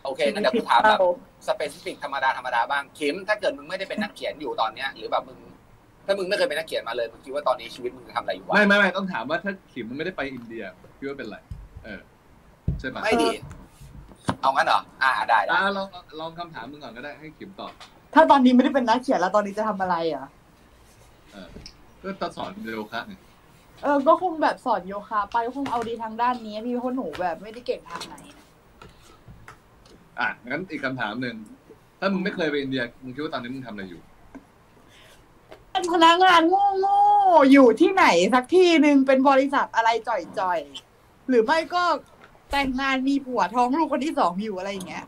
โอเคงั้นเดี๋ยวกูถามแบบสเปซิฟิกธรรมดาธรรมดาบ้างคิมถ้าเกิดมึงไม่ได้เป็นนักเขียนอยู่ตอนเนี้ยหรือแบบมึงถ้ามึงไม่เคยเป็นนักเขียนมาเลยมึงคิดว่าตอนนี้ชีวิตมึงจะทำอะไรอยู่วะไม่ไม่ไม่ต้องถามว่าถ้าขิมมันไม่ได้ไปอินเดียคิดว่าเป็นไร เออใช่ปะไม่ดีเอางั้นเหรออ่าได้ได้อ่าลองลองคำถามมึงก่อนก็ได้ให้ขิมตอบถ้าตอนนี้ไม่ได้เป็นนักเขียนแล้วตอนนี้จะทำอะไรอะเออก็ตอนสอนโยคะไงเออก็คงแบบสอนโยคะ ไปก็คงเอาดีทางด้านนี้พี่เพราะหนูแบบไม่ได้เก่งทางไหนนะ อะงั้นอีกคำถามหนึ่งถ้ามึงไม่เคยไปอินเดียมึงคิดว่าตอนนี้มึงทำอะไรอยู่เป็นพนักงานโง่ๆอยู่ที่ไหนสักที่หนึ่งเป็นบริษัทอะไรจ่อยๆหรือไม่ก็แต่งงานมีผัวท้องลูกคนที่สองอยู่อะไรอย่างเงี้ย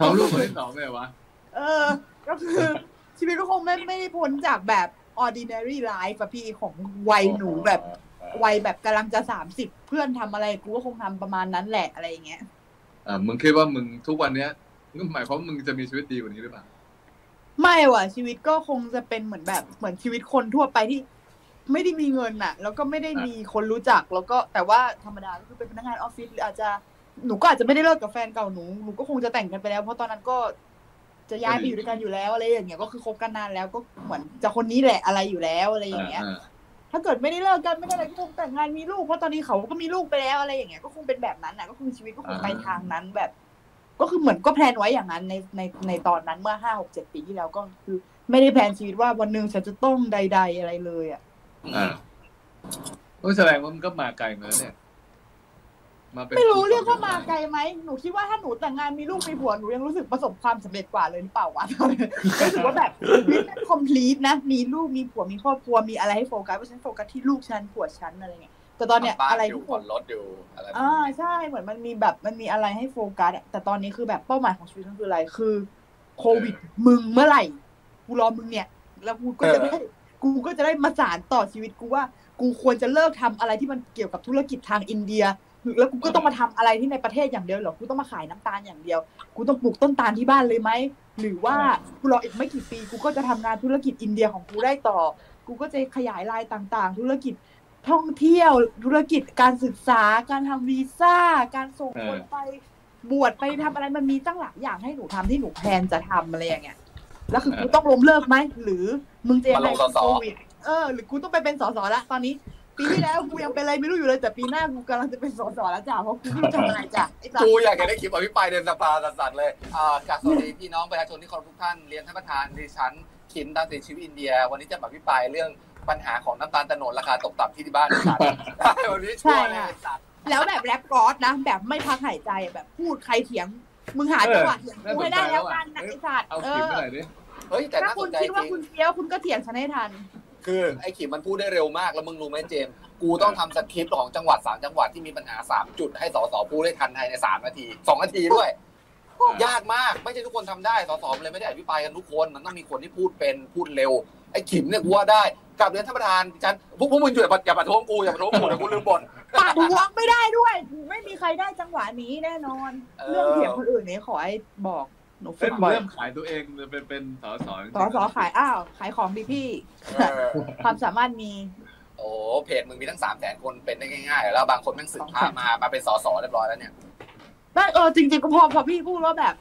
ท้องลูกคนที่สองเลยวะเออ ก็คือ ชีวิตก็คงไม่ไม่ได้พ้นจากแบบ ordinary life อะพี่ของวัยหนูแบบวัยแบบกำลังจะสามสิบเพื่อนทำอะไรกูก็คงทำประมาณนั้นแหละอะไรอย่างเงี้ย อ่ามึงคิดว่ามึงทุกวันเนี้ยนั่นหมายความว่ามึงจะมีชีวิตดีกว่านี้หรือเปล่าไม่ว่ะ ชีวิตก็คงจะเป็นเหมือนแบบเหมือนชีวิตคนทั่วไปที่ ไม่ได้มีเงินน่ะ แล้วก็ไม่ได้มีคนรู้จักแล้วก็แต่ว่าธรรมดาก็คือเป็นพนักงานออฟฟิศหรืออาจจะหนูก็อาจจะไม่ได้เลิกกับแฟนเก่าหนูหนูก็คงจะแต่งกันไปแล้ว เพราะตอนนั้นก็จะย้ายไปอยู่ด้วยกันอยู่แล้วอะไรอย่างเงี้ยก็คือคบกันนานแล้วก็เหมือนจะคนนี้แหละอะไรอยู่แล้วอะไรอย่างเงี้ยอ่า ถ้าเกิดไม่ได้เลิกกันไม่ได้อะไรก็คงแต่งงานมีลูกเพราะตอนนี้เขาก็มีลูกไปแล้วอะไรอย่างเงี้ยก็คงเป็นแบบนั้นน่ะก็คือชีวิตก็คงไปทางนั้นแบบ ก็คือเหมือนก็ plan ไว้อย่างนั้นในในในตอนนั้นเมื่อห้าหกเจ็ดปีที่แล้วก็คือ ไม่ได้ plan ชีวิตว่าวันหนึ่งฉันจะต้องใด ๆอะไรเลยอะอ่าก็แสดงว่ามึงก็มาไกลมาแล้วเนี่ย มาเป็นไม่รู้เรียกว่ามาไกลไหมหนูคิดว่าถ้าหนูแต่งงานมีลูกมีผัวหนูยังรู้สึกประสบความสำเร็จกว่าเลยหรือเปล่าวะรู้สึกว่าแบบนี่เป็น complete นะ มีลูกมีผัวมีครอบครัวมีอะไรให้โฟกัสเพราะฉันโฟกัสที่ลูกฉันผัวฉันอะไรเงี้ยแต่ตอนเนี้ยบ้านอะไรอยู่ที่ผ่อนรถอยู่อะไรแบบอ่านี้ใช่เหมือนมันมีแบบมันมีอะไรให้โฟกัสอะแต่ตอนนี้คือแบบเป้าหมายของชีวิตมันคืออะไรคือโควิดมึงเมื่อไหร่กูรอมึงเนี่ย แล้วกูก็จะได้กูก็จะได้มาสานต่อชีวิตกูว่า กูควรจะเลิกทำอะไรที่มันเกี่ยวกับธุรกิจทางอินเดีย แล้วกูก็ต้องมาทำอะไรที่ในประเทศอย่างเดียวเหรอกูต้องมาขายน้ำตาลอย่างเดียว กูต้องปลูกต้นตาลที่บ้านเลยไหมหรือว่ากูรออีกไม่กี่ปีกูก็จะทำงานธุรกิจอินเดียของกูได้ต่อ กูก็จะขยายรายต่าง ๆ ธุรกิจท่องเที่ยวธุรกิจการศึกษาการทำวีซ่า การส่งคนไปบวชไปทำอะไรมันมีตั้งหลายอย่างให้หนูทำที่หนูแพลนจะทำอะไรอย่างเงี้ยแล้วคือกูต้องล้มเลิกไหมหรือมึงจะยังไงโควิดเออ หรือกูต้องไปเป็นสสละตอนนี้ ปีที่แล้วกูยังเป็นอะไรไม่รู้อยู่เลยแต่ปีหน้ากูกำลังจะเป็นสสแล้วจ้ะเพราะกูไม่รู้จะทำอะไรจ้ะไอ้สัสกูอยากเห็นได้คลิปอภิปรายเดินสภาสัสๆเลยอ่ากราบสวัสดีพี่น้องประชาชนที่เคารพทุกท่านเรียนท่านประธานดิฉันคิมตามติดชีวิตอินเดีย วันนี้จะมาอภิปรายเรื่องปัญหาของน้ำตาลตะโนดราคาตกต่ำที่ที่บ้านสัตว์วันนี้ชัวร์เลยไอ้สัตว์แล้วแบบแรปกอสนะ แบบไม่พักหายใจแบบพูดใครเถียง มึงหาจังหวะเถียงกูให้ได้แล้วกันนะไอ้สัตว์เอาเอขิมอไปไหนอยดิเฮ้ยแต่ถ้าน่าสคุณนใจคิดจว่าริงคุณเฟี้ยวคุณก็เถียงฉันให้ทัน คือไอ้ขิมมันพูดได้เร็วมากแล้วมึงรู้ไหมเจมส์กูต้องทำสคริปต์ของจังหวัดสามจังหวัดที่มีปัญหาสามจุดให้สสพูดได้ทันภายในสามนาทีสองนาทีด้วย ยากมากไม่ใช่ทุกคนทำได้สสเลยไม่ได้อภิปรายกันทุกคนมันต้องมีคนที่พูดเป็นพูดเร็วไอ้ขิมเนี่ยกูว่าได้กลับเรียนท่านประธานฉันพวกพวกมึงอย่าอย่าประท้วงกูอย่าประท้วงกูเดี๋ยวกูลืมบ่นปาดหัวไม่ได้ด้วย ไม่มีใครได้จังหวะนี้แน่นอนเออเรื่องเถียงคนอื่นนี้ขอให้บอก หนูฝึเส้นกบ่อยเริ่มขายตัวเองเป็นเป็นสอสอจริงๆสอสอขายอ้าวขายของดีพี่เออความสามารถมี โอ้เพจมึงมีตั้งสามแสนคนเป็นได้ง่ายๆ แล้วบางคนแม่งสึกพามามาเป็นสสเรียบร้อยแล้วเนี่ยไม่เออจริงๆก็พอพอพี่พูดว่าแบบ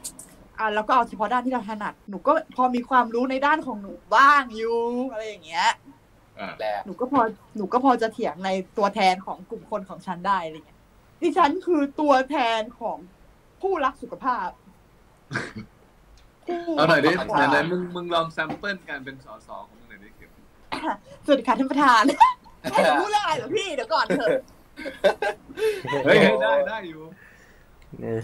อ่าแล้วก็เอาเฉพาะด้านที่เราถนัด หนูก็พอมีความรู้ในด้านของหนูบ้างอยู่อะไรอย่างเงี้ยอ่าแหละหนูก็พอหนูก็พอจะเถียงในตัวแทนของกลุ่มคนของฉันได้อะไรเงี้ยดิฉันคือตัวแทนของผู้รักสุขภาพผู้ เอาหน่อยดิรักไหสุขภาพนๆมึงมึงลองแซมเปิลการเป็นสอสอของมึงหน่อยดิเก็บสวัสดีค่ะท่านประธานให้หนูพูดเรื่องอะไรเหรอพี่เดี๋ยวก่อนเถอะเฮ้ยได้ได้อยู่เออ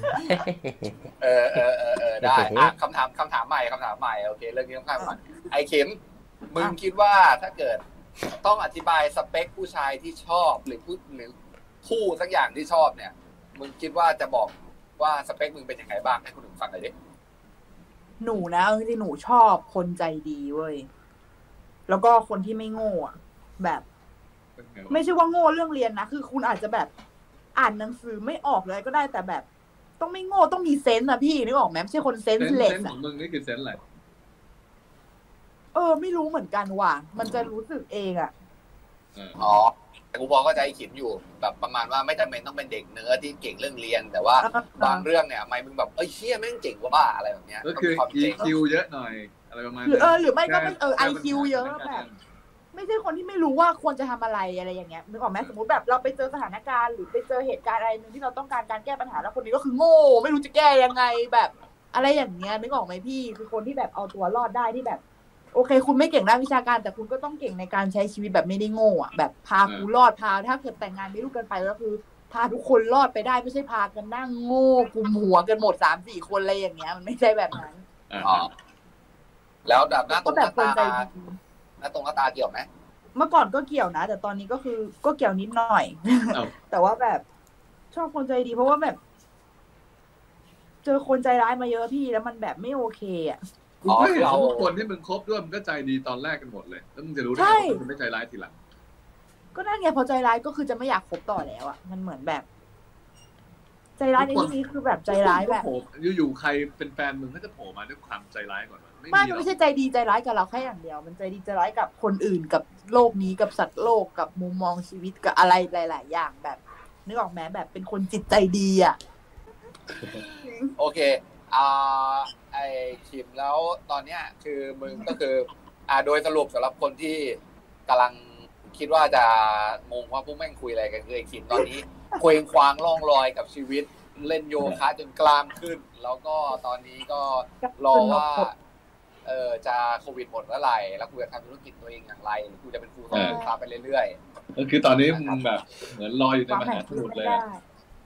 เออเออเออเออได้อะคำถามคำถามใหม่คำถามใหม่โอเคเรื่องนี้ต้องข้ามก่อนไอ้เข็มมึงคิดว่าถ้าเกิดต้องอธิบายสเปคผู้ชายที่ชอบหรือผู้หรือคู่สักอย่างที่ชอบเนี่ย มึงคิดว่าจะบอกว่าสเปคมึงเป็นยังไงบ้างให้คุณหนุ่มฟังหน่อยดิ หนูนะเอาจริงๆหนูชอบคนใจดีเว้ย แล้วก็คนที่ไม่โง่อะแบบเป็นไงวะไม่ใช่ว่าโง่เรื่องเรียนนะคือคุณอาจจะแบบอ่านหนังสือไม่ออกเลยก็ได้แต่แบบ ต้องไม่โง่ต้องมีเซนส์อะพี่นึกออกไหมไม่ใช่คนเซนเซนส์ส์เลเซสนส์ขอะองมึงนี่คือเซนส์อะไรเออ ไม่รู้เหมือนกันว่ะมันจะรู้สึกเองอะ เอออ๋อ แต่กูพอเข้าใจไอ้ขิมอยู่แบบประมาณว่าไม่จำเป็นต้องเป็นเด็กเนื้อที่เก่งเรื่องเรียน แต่ว่าบางเรื่องเนี่ยไม่มึงแบบเอ้ยเชี่ยแม่งเจ๋งว่าอะไรแบบเนี้ยก็คือความเจ๋ง EQ เยอะหน่อยอะไรประมาณหรือนั้นเออหรือไม่ก็ไม่เออไอแก้ปัญหาคิวเยอะแก้ปัญแบหาบไม่ใช่คนที่ไม่รู้ว่าควรจะทำอะไรอะไรอย่างเงี้ยนึกออกไหมสมมติแบบเราไปเจอสถานการณ์หรือไปเจอเหตุการณ์อะไรหนึ่งที่เราต้องการการแก้ปัญหาแล้วคนนี้ก็คือโง่ไม่รู้จะแก้ยังไงแบบ อะไรอย่างเงี้ยนึกออกไหมพี่ คือคนที่แบบเอาตัวรอดได้ที่แบบ โอเค คุณไม่เก่งด้านวิชาการ แต่คุณก็ต้องเก่งในการใช้ชีวิตแบบไม่ได้โง่อะแบบพากูรอดพา ถ้าเกิดแต่งงานมีลูกกันไปแล้วคือ พาทุกคนรอดไปได้ไม่ใช่พากันนั่งโง่กุมหัวกันหมดสามสี่คนอะไรอย่างเงี้ย มันไม่ใช่แบบนั้นอ่าอ๋อแล้วแบบหน้าตรก็งหแบน้าบคนตาใจดีหน้าตรงหน้าตาเกี่ยวไหมเมื่อก่อนก็เกี่ยวนะ แต่ตอนนี้ก็คือก็เกี่ยวนิดหน่อยเอ้าแต่ว่าแบบชอบคนใจดีเพราะว่าแบบ เจอคนใจร้ายมาเยอะพี่แล้วมันแบบไม่โอเคอะ กูก็เห็นว่าทุกคนที่มึงคบด้วยมันก็ใจดีตอนแรกกันหมดเลย แล้วมึงจะรู้ได้ใช่ไงว่ามึงไม่ใจร้ายทีหลัง ก็นั่นไงพอใจร้ายก็คือจะไม่อยากคบต่อแล้วอะ มันเหมือนแบบ ใจร้ายในที่นี้คือแบบใจร้ายแบบโผล่อยู่ๆใครเป็นแฟนมึงก็จะโผล่มาด้วยความใจร้ายก่อนวะไม่ไม่มีมันหรอกไม่ใช่ใจดีใจร้ายกับเราแค่อย่างเดียว มันใจดีใจร้ายกับคนอื่นกับโลกนี้กับสัตว์โลกกับมุมมองชีวิตกับอะไรหลาย ๆ อย่างแบบนึกออกไหมแบบเป็นคนจิตใจดีอะ โอเค อ่าไอ้ขิมแล้วตอนเนี้ยคือมึงก็คือ อ่าโดยสรุปสำหรับคนที่กำลังคิดว่าจะงงว่าพวกแม่งคุยอะไรกันคือไอ้ขิมตอนนี้เคว้งคว้างล่องลอยกับชีวิตเล่นโยคะจนกล้ามขึ้น แล้วก็ตอนนี้ก็รอว่าเออจะโควิดหมดเมื่อไหร่แล้วกูจะทำธุรกิจตัวเองอย่างไรหรือกูจะเป็นครูสอนลูกค้าไปเรื่อยก็คือตอนนี้มึงแบบเหมือนลอยอยู่ในมหาสมุทรเลย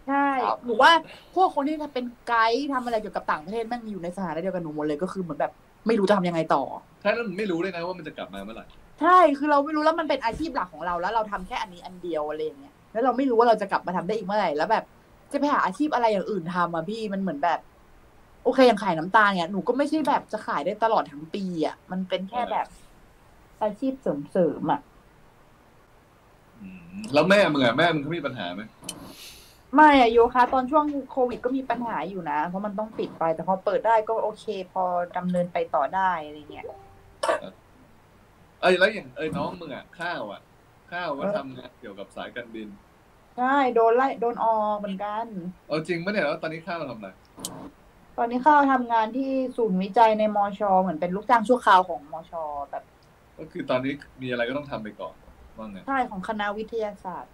ใช่ครับหนูว่าพวกคนที่เป็นไกด์ทำอะไรเกี่ยวกับต่างประเทศแม่งอยู่ในสถานะเดียวกันหนูหมดเลยก็คือเหมือนแบบไม่รู้จะทำยังไงต่อถ้านั้นไม่รู้เลยนะว่ามันจะกลับมาเมื่อไหร่ใช่คือเราไม่รู้แล้วมันเป็นอาชีพหลักของเราแล้วเราทำแค่อันนี้อันเดียวอะไรอย่างเงี้ยแล้วเราไม่รู้ว่าเราจะกลับมาทำได้อีกเมื่อไหร่แล้วแบบ จะไปหาอาชีพอะไรอย่างอื่นทำอะพี่มันเหมือนแบบ โอเคอย่างขายน้ำตาลเนี่ยหนูก็ไม่ใช่แบบจะขายได้ตลอดทั้งปีอะมันเป็นแค่แบบ อาชีพเสริมๆอะอืมแล้วแม่มึงอะแม่มึงเขามีปัญหาไหม ไม่อะโยคะตอนช่วงโควิดก็มีปัญหาอยู่นะ เพราะมันต้องปิดไปแต่พอเปิดได้ก็โอเค พอดำเนินไปต่อได้อะไรเงี้ยเอ้ยแล้วอย่างเอ้ยน้องมึงอะข้าวอะข้าวว่าทำงานเกี่ยวกับสายการบินใช่โดนไล่โดนออกเหมือนกันเอาจริงปะเนี่ยแล้วตอนนี้ข้าวทำอะไรตอนนี้เข้าทำงานที่ศูนย์วิจัยในมอชอเหมือนเป็นลูกจ้างชั่วคราวของมอชอแบบ ก็คือตอนนี้มีอะไรก็ต้องทำไปก่อนว่าไงใช่ของคณะวิทยาศาสตร์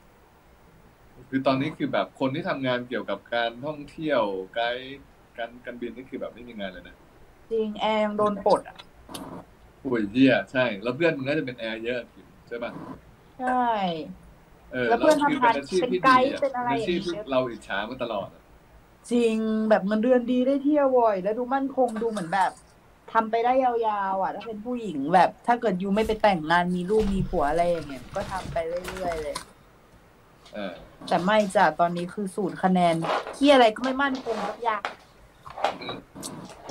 คือตอนนี้คือแบบคนที่ทำงานเกี่ยวกับการท่องเที่ยวไกด์การการบินนี่คือแบบไม่มีงานเลยนะจริงแอร์ยังโดนปลดอะป่วยเหี้ยใช่ แล้วเพื่อนมึงน่าจะเป็นแอร์เยอะกินใช่ป่ะใช่เออแล้วเพื่อนคือทำงานอาชีพที่เป็นไกดีด์เป็นอะไรอาชีพอย่างเงี้ที่ยเราอิจฉามาตลอดอะจริงแบบเงินเดือนดีได้เที่ยวบ่อย แล้วดูมั่นคงดูเหมือนแบบทำไปได้ยาวๆอะ ถ้าเป็นผู้หญิงแบบ ถ้าเกิดยูไม่ไปแต่งงานมีลูกมีผัวอะไรอย่างเงี้ยก็ทำไปเรื่อยๆเลย เออ แต่ไม่จ้ะตอนนี้คือศูนย์คะแนนที่อะไรก็ไม่มั่นคงสักอย่าง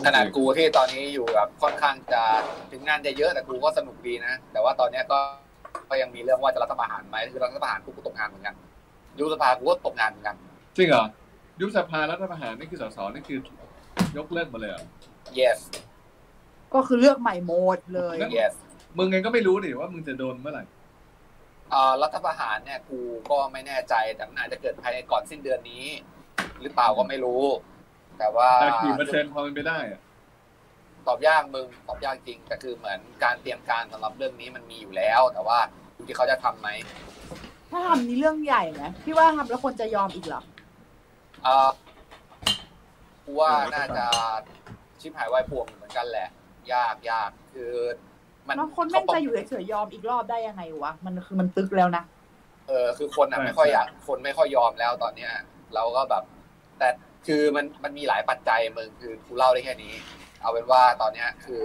ขนาดกูที่ตอนนี้อยู่แบบค่อนข้างจะถึงงานจะเยอะแต่กูก็สนุกดีนะ แต่ว่าตอนเนี้ยก็ก็ยังมีเรื่องว่าจะรัฐประหารไหมคือรัฐประหารกูก็ตกงานเหมือนกันยุบสภากูก็ตกงานเหมือนกันจริงเหรอยุบสภารัฐประหารนี่คือสสนี่คือยกเลิกหมาเลยเหรอ yes ก็คือเลือกใหม่หมดเลย yes มึงเองก็ไม่รู้ดิว่ามึงจะโดนเมื่อไหร่เอ่อ รัฐประหารเนี่ยกูก็ไม่แน่ใจแต่มันอาจจะเกิดภายในก่อนสิ้นเดือนนี้ หรือเปล่าก็ไม่รู้ แต่ว่าแต่กี่เปอร์เซ็นต์พอมันไปได้อะตอบยากมึงตอบยากจริงแต่คือเหมือนการเตรียมการสำหรับเรื่องนี้มันมีอยู่แล้ว แต่ว่าอยู่ที่เขาจะทำไหมถ้าทำนี้เรื่องใหญ่ไหมพี่ว่าทำแล้วคนจะยอมอีกเหรอเอ่อกูว่าน่าจะชิบหายวายป่วงเหมือนกันแหละ ยากยากคือ มันแล้วคนแม่งจะอยู่เฉยๆยอมอีกรอบได้ยังไงวะมันคือมันตึกแล้วนะเออคือคนอะไม่ค่อยอยากคนไม่ค่อยยอมแล้วตอนเนี้ย เราก็แบบ แต่คือมันมันมีหลายปัจจัยมึงคือกูเล่าได้แค่นี้ เอาเป็นว่าตอนเนี้ย คือ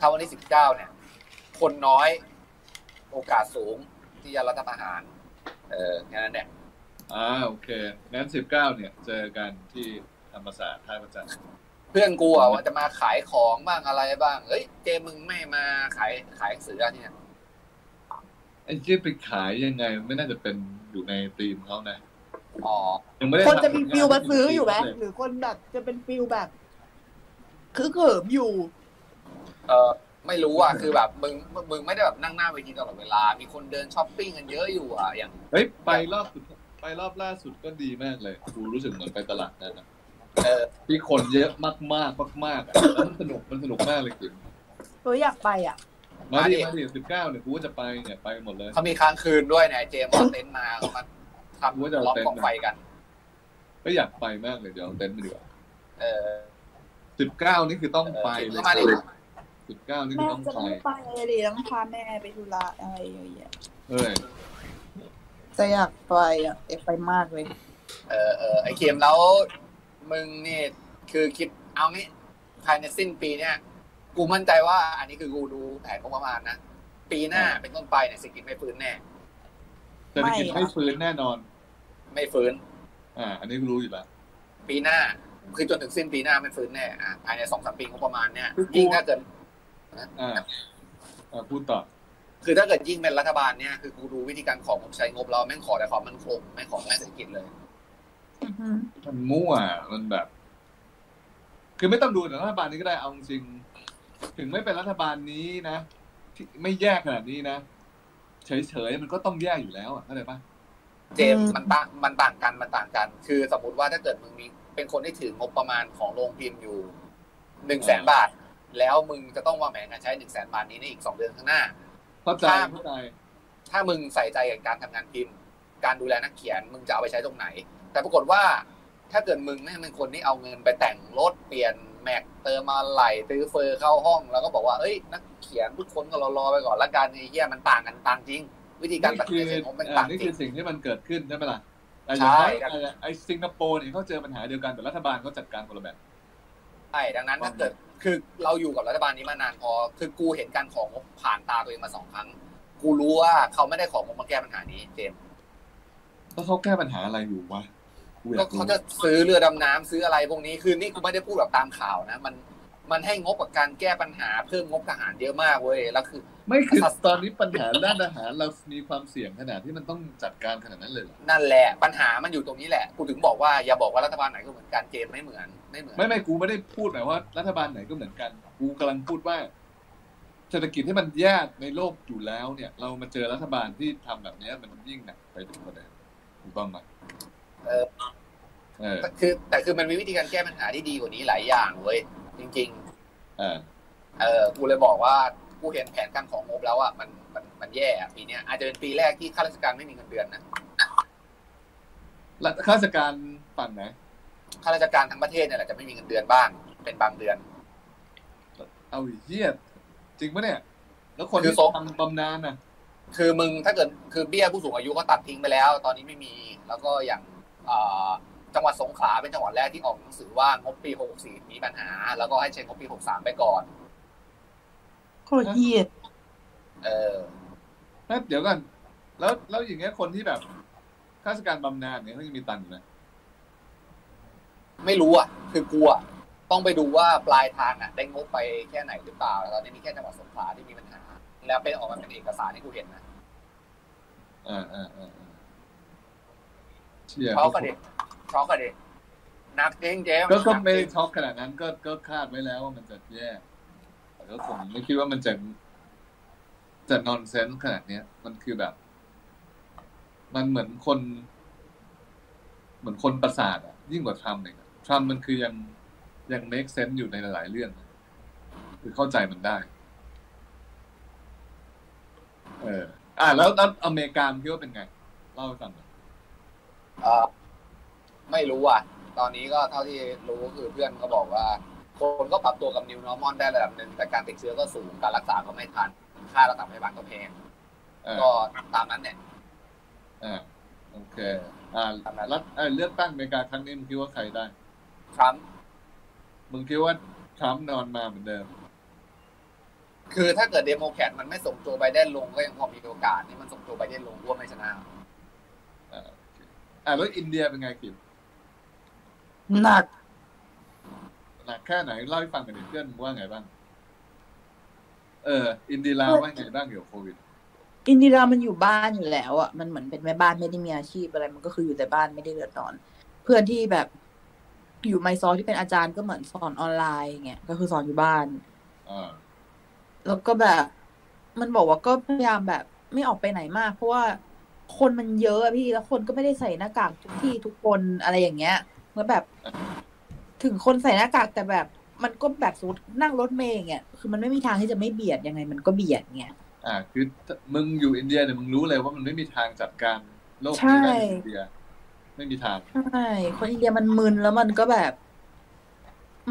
ถ้าวันที่สิบเก้าเนี่ย คนน้อยโอกาสสูงที่จะรัฐประหาร เออแค่นั้นแหละอ่าโอเคงั้นสิบเก้าเนี่ย เจอกันที่ธรรมศาสตร์ท่าพระจันทร์ เพื่อนกูอะว่าจะมาขายของบ้างอะไรบ้างเอ้ยเจมึงไม่มาขายขายหนังสืออะเนี่ยไอ้เจ๊ไปขายยังไง ไม่น่าจะเป็นอยู่ในธีมเขานะอ๋อยังไม่ได้คนจะมีทำฟิลมาซื้ออยู่ไหมเลยหรือคนแบบจะเป็นฟิลแบบคือเขิมอยู่ เออไม่รู้อะคือแบบมึงมึงไม่ได้แบบนั่งหน้าเวทีตลอดเวลา มีคนเดินช้อปปิ้งกันเยอะอยู่อะอย่างเฮ้ยไปรอบสุดไปรอบล่าสุดก็ดีมากเลยกูรู้สึกเหมือนไปตลาดนั่นนะเออ ที่คนเยอะมากมากๆมากๆอะแล้วมันสนุกมันสนุกมากเลยจริงตัวอยากไปอะมาดิมาดิมาดิสิบเก้าเนี่ยกูว่าจะไปเนี่ยไปหมดเลยเขามีค้างคืนด้วยเนี่ยเจมส์เอาเต็นท์มาเขามาทกูว่าจะำเอาล้อมเต็นท์กองไฟกัน ก็อยากไปมากเลยเดี๋ยวเอาเต็นท์ไปดีกว่าเออสิบเก้านี่คือต้องไปเออเลยก็มาดิสิบเก้านี่คืแม่อต้องจะไปไม่ไปเลยต้องพาแม่ไปธุระอะไรอย่างเงี้ยเฮ้ยจะอยากไปอะอยากไปมากเลย เออเออไอเกมแล้ว มึงนี่คือคิดเอางี้ภายในสิ้นปีเนี่ยกูมั่นใจว่า อันนี้คือกูดูแผนงบประมาณนะปีหน้าเป็นต้นไปเนี่ยเศรษฐกิจไม่ฟื้นแน่เศรษฐกิจไม่อะไม่ฟื้นแน่นอน ไม่ฟื้น อ่า อันนี้กูรู้อยู่แล้วปีหน้าคือจนถึงสิ้นปีหน้าไม่ฟื้นแน่อะภายในสองสามปีงบประมาณเนี่ยคือกูยิ่งถ้าเกิดอ่าอ่าพูดต่อคือถ้าเกิดยิ่งเป็นรัฐบาลเนี่ยคือกูดูวิธีการของงบใช้งบเราแม่งขอแต่ความมั่นคงไม่ขอแม่เศรษฐกิจเลย มันมั่วมันแบบ คือไม่ต้องดูแต่รัฐบาลนี้ก็ได้เอาจริง ถึงไม่เป็นรัฐบาลนี้นะที่ไม่แยกขนาดนี้นะเฉยๆมันก็ต้องแยกอยู่แล้วอะเข้าใจปะเจมส์อืมมันต่างมันต่างกันมันต่างกัน คือสมมติว่าถ้าเกิดมึงมีเป็นคนที่ถืองบประมาณของโรงพิมพ์อยู่หนึ่งแสนบาท แล้วมึงจะต้องวางแผนการใช้หนึ่งแสนบาทนี้ในอีกสองเดือนข้างหน้าเข้าใจครับเข้าใจถ้ามึงใส่ใจกับการทำงานพิมพ์ การดูแลนักเขียนมึงจะเอาไปใช้ตรงไหนแต่ปรากฏว่าถ้าเกิดมึงไม่งเป็นคนที่เอาเงินไปแต่งรถเปลี่ยนแม็กเติมมาไหลซื้อเฟอร์เข้าห้อง แล้วก็บอกว่าเอ้ยนักเขียนทุกคนก็รอรอๆไปก่อนละกันไอ้เหี้ยมันต่างกันต่างจริง วิธีการตัดนี่สินคืใจอของมันอ่าต่างนี่จริคืงอสิ่งที่มันเกิดขึ้นใช่ไหมล่ะแต่อย่างน้อยใช่ครับไอ้ไอ้สิงคโปร์เนี่ยเขาเจอปัญหาเดียวกันแต่รัฐบาลเขาจัดการคนละแบบใช่ดังนั้นถ้าเกิดคือเราอยู่กับรัฐบาลนี้มานานพอคือกูเห็นการของงบผ่านตาตัวเองมาสองครั้ง กูรู้ว่าเขาไม่ได้ของงบมาแก้ปัญหานี้เจมส์แล้วเขาแก้ปัญหาอะไรอยู่วะ กูอยาก็กรู้เขาจะซื้อเรือดำน้ำซื้ออะไรพวกนี้คือนี่กูไม่ได้พูดแบบตามข่าวนะมันมันให้งบกับการแก้ปัญหาเพิ่มงบทหารเยอะมากเว้ยแล้วคือ ไม่คือตอนนี้ปัญหาด้านอาหารเรามีความเสี่ยงขนาดที่มันต้องจัดการขนาดนั้นเลยเหรอนั่นแหละปัญหามันอยู่ตรงนี้แหละกูถึงบอกว่าอย่าบอกว่ารัฐบาลไหนก็เหมือนกันเจมส์ไม่เหมือนไม่เหมือนไม่ไม่กูไม่ได้พูดหมายว่ารัฐบาลไหนก็เหมือนกัน กูกำลังพูดว่าเศรษฐกิจที่มันแย่ในโลกอยู่แล้วเนี่ย เรามาเจอรัฐบาลที่ทำแบบเนี้ยมันยิ่งหนักไปถึงกว่าเดิมถูกต้องไหมเออเออแต่ คือ แต่คือมันมีวิธีการแก้ปัญหาที่ดีกว่านี้หลายอย่างเว้ยจริงเออๆเออกูเลยบอกว่ากูเห็นแผนการของงบแล้วอะมันมันมันแย่อะปีเนี้ยอาจจะเป็นปีแรกที่ข้าราชการไม่มีเงินเดือนนะแล้วข้าราชการฝั่งไหนข้าราชการทั้งประเทศเนี่ยแหละจะไม่มีเงินเดือนบ้างเป็นบางเดือน เอาอีเหี้ยจริงปะเนี่ย แล้วคนคือที่ทรงทำบำนาญน่ะ คือมึงถ้าเกิดคือเบี้ยผู้สูงอายุก็ตัดทิ้งไปแล้ว ตอนนี้ไม่มี แล้วก็อย่างเอ่อ จังหวัดสงขลาเป็นจังหวัดแรกที่ออกหนังสือว่างบปี 64 มีปัญหา แล้วก็ให้ใช้งบปี 63 ไปก่อนโคตรเหี้ยเออนะเดี๋ยวก่อน แล้วแล้วอย่างเงี้ยคนที่แบบข้าราชการบำนาญเนี่ยเขายังมีตังค์อยู่นะไม่รู้อะ คือกลัว ต้องไปดูว่าปลายทางอะ ได้งบไปแค่ไหนหรือเปล่าตอนนี้มีแค่จังหวัดสงขลาที่มีปัญหา แล้วเป็นออกมาเป็นเอกสารที่กูเห็นนะอ่าอ่าอ่าอ่าเชี่ยช็อกกันดิ ช็อกกันดิหนักจริงเจมส์ก็ก็หนัไม่จริงช็อกขนาดนั้นก็ก็คาดไว้แล้วว่ามันจะแย่แต่ก็ผมไม่คิดว่ามันจะจะนอนเซนส์ขนาดเนี้ย มันคือแบบ มันเหมือนคน เหมือนคนประสาทอะยิ่งกว่าทรัมป์เองอะทรัมป์มันคือยังยัง make sense อยู่ในหลายๆเรื่องนะคือเข้าใจมันได้ เออ อ่าแล้วแล้วอเมริกาคิดว่าเป็นไง เล่าให้ฟังหน่อยเอ่อ ไม่รู้อะ ตอนนี้ก็เท่าที่รู้ก็คือเพื่อนก็บอกว่า คนก็ปรับตัวกับ new normal ได้ระดับหนึ่งแต่การติดเชื้อก็สูงการรักษาก็ไม่ทันค่ารักษาพยาบาลก็แพงอ่าก็ตามนั้นเนี่ยอ่าโอเค อ่าแล้วเอ่อเลือกตั้งอเมริกาครั้งนี้มึงคิดว่าใครได้ทรัมป์มึงคิดว่าทรัมป์นอนมาเหมือนเดิม คือถ้าเกิดเดโมแครตมันไม่ส่งโจไบเดนลงก็ยังพอมีโอกาสนี่มันส่งโจไบเดนลงร่วมไม่ชนะอ่าโอเคอ่าแล้วอินเดียเป็นไงขิม หนัก หนักแค่ไหนเล่าให้ฟังกันดิเพื่อนมึงว่าไงบ้าง เออ อินดิราว่าไงบ้างเกี่ยวกับโควิด อินดิรามันอยู่บ้านอยู่แล้วอะมันเหมือนเป็นแม่บ้านไม่ได้มีอาชีพอะไร มันก็คืออยู่แต่บ้านไม่ได้เดือดร้อน เพื่อนที่แบบอยู่ไมซอร์ที่เป็นอาจารย์ก็เหมือนสอนออนไลน์อย่างเงี้ยก็คือสอนอยู่บ้านอ่าแล้วก็แบบ มันบอกว่าก็พยายามแบบไม่ออกไปไหนมาก เพราะว่าคนมันเยอะอะพี่แล้วคนก็ไม่ได้ใส่หน้ากากทุกที่ทุกคนอะไรอย่างเงี้ย เมื่อแบบ ถึงคนใส่หน้ากากแต่แบบ มันก็แบบสมมตินั่งรถเมย์อย่างเงี้ยคือมันไม่มีทางที่จะไม่เบียดยังไง มันก็เบียดเงี้ยอ่า คือมึงอยู่อินเดียเนี่ยมึงรู้เลยว่ามันไม่มีทางจัดการโรคใช่นี้ได้ในอินเดีย ไม่มีทางใช่คนอินเดียมันมึนแล้วมันก็แบบ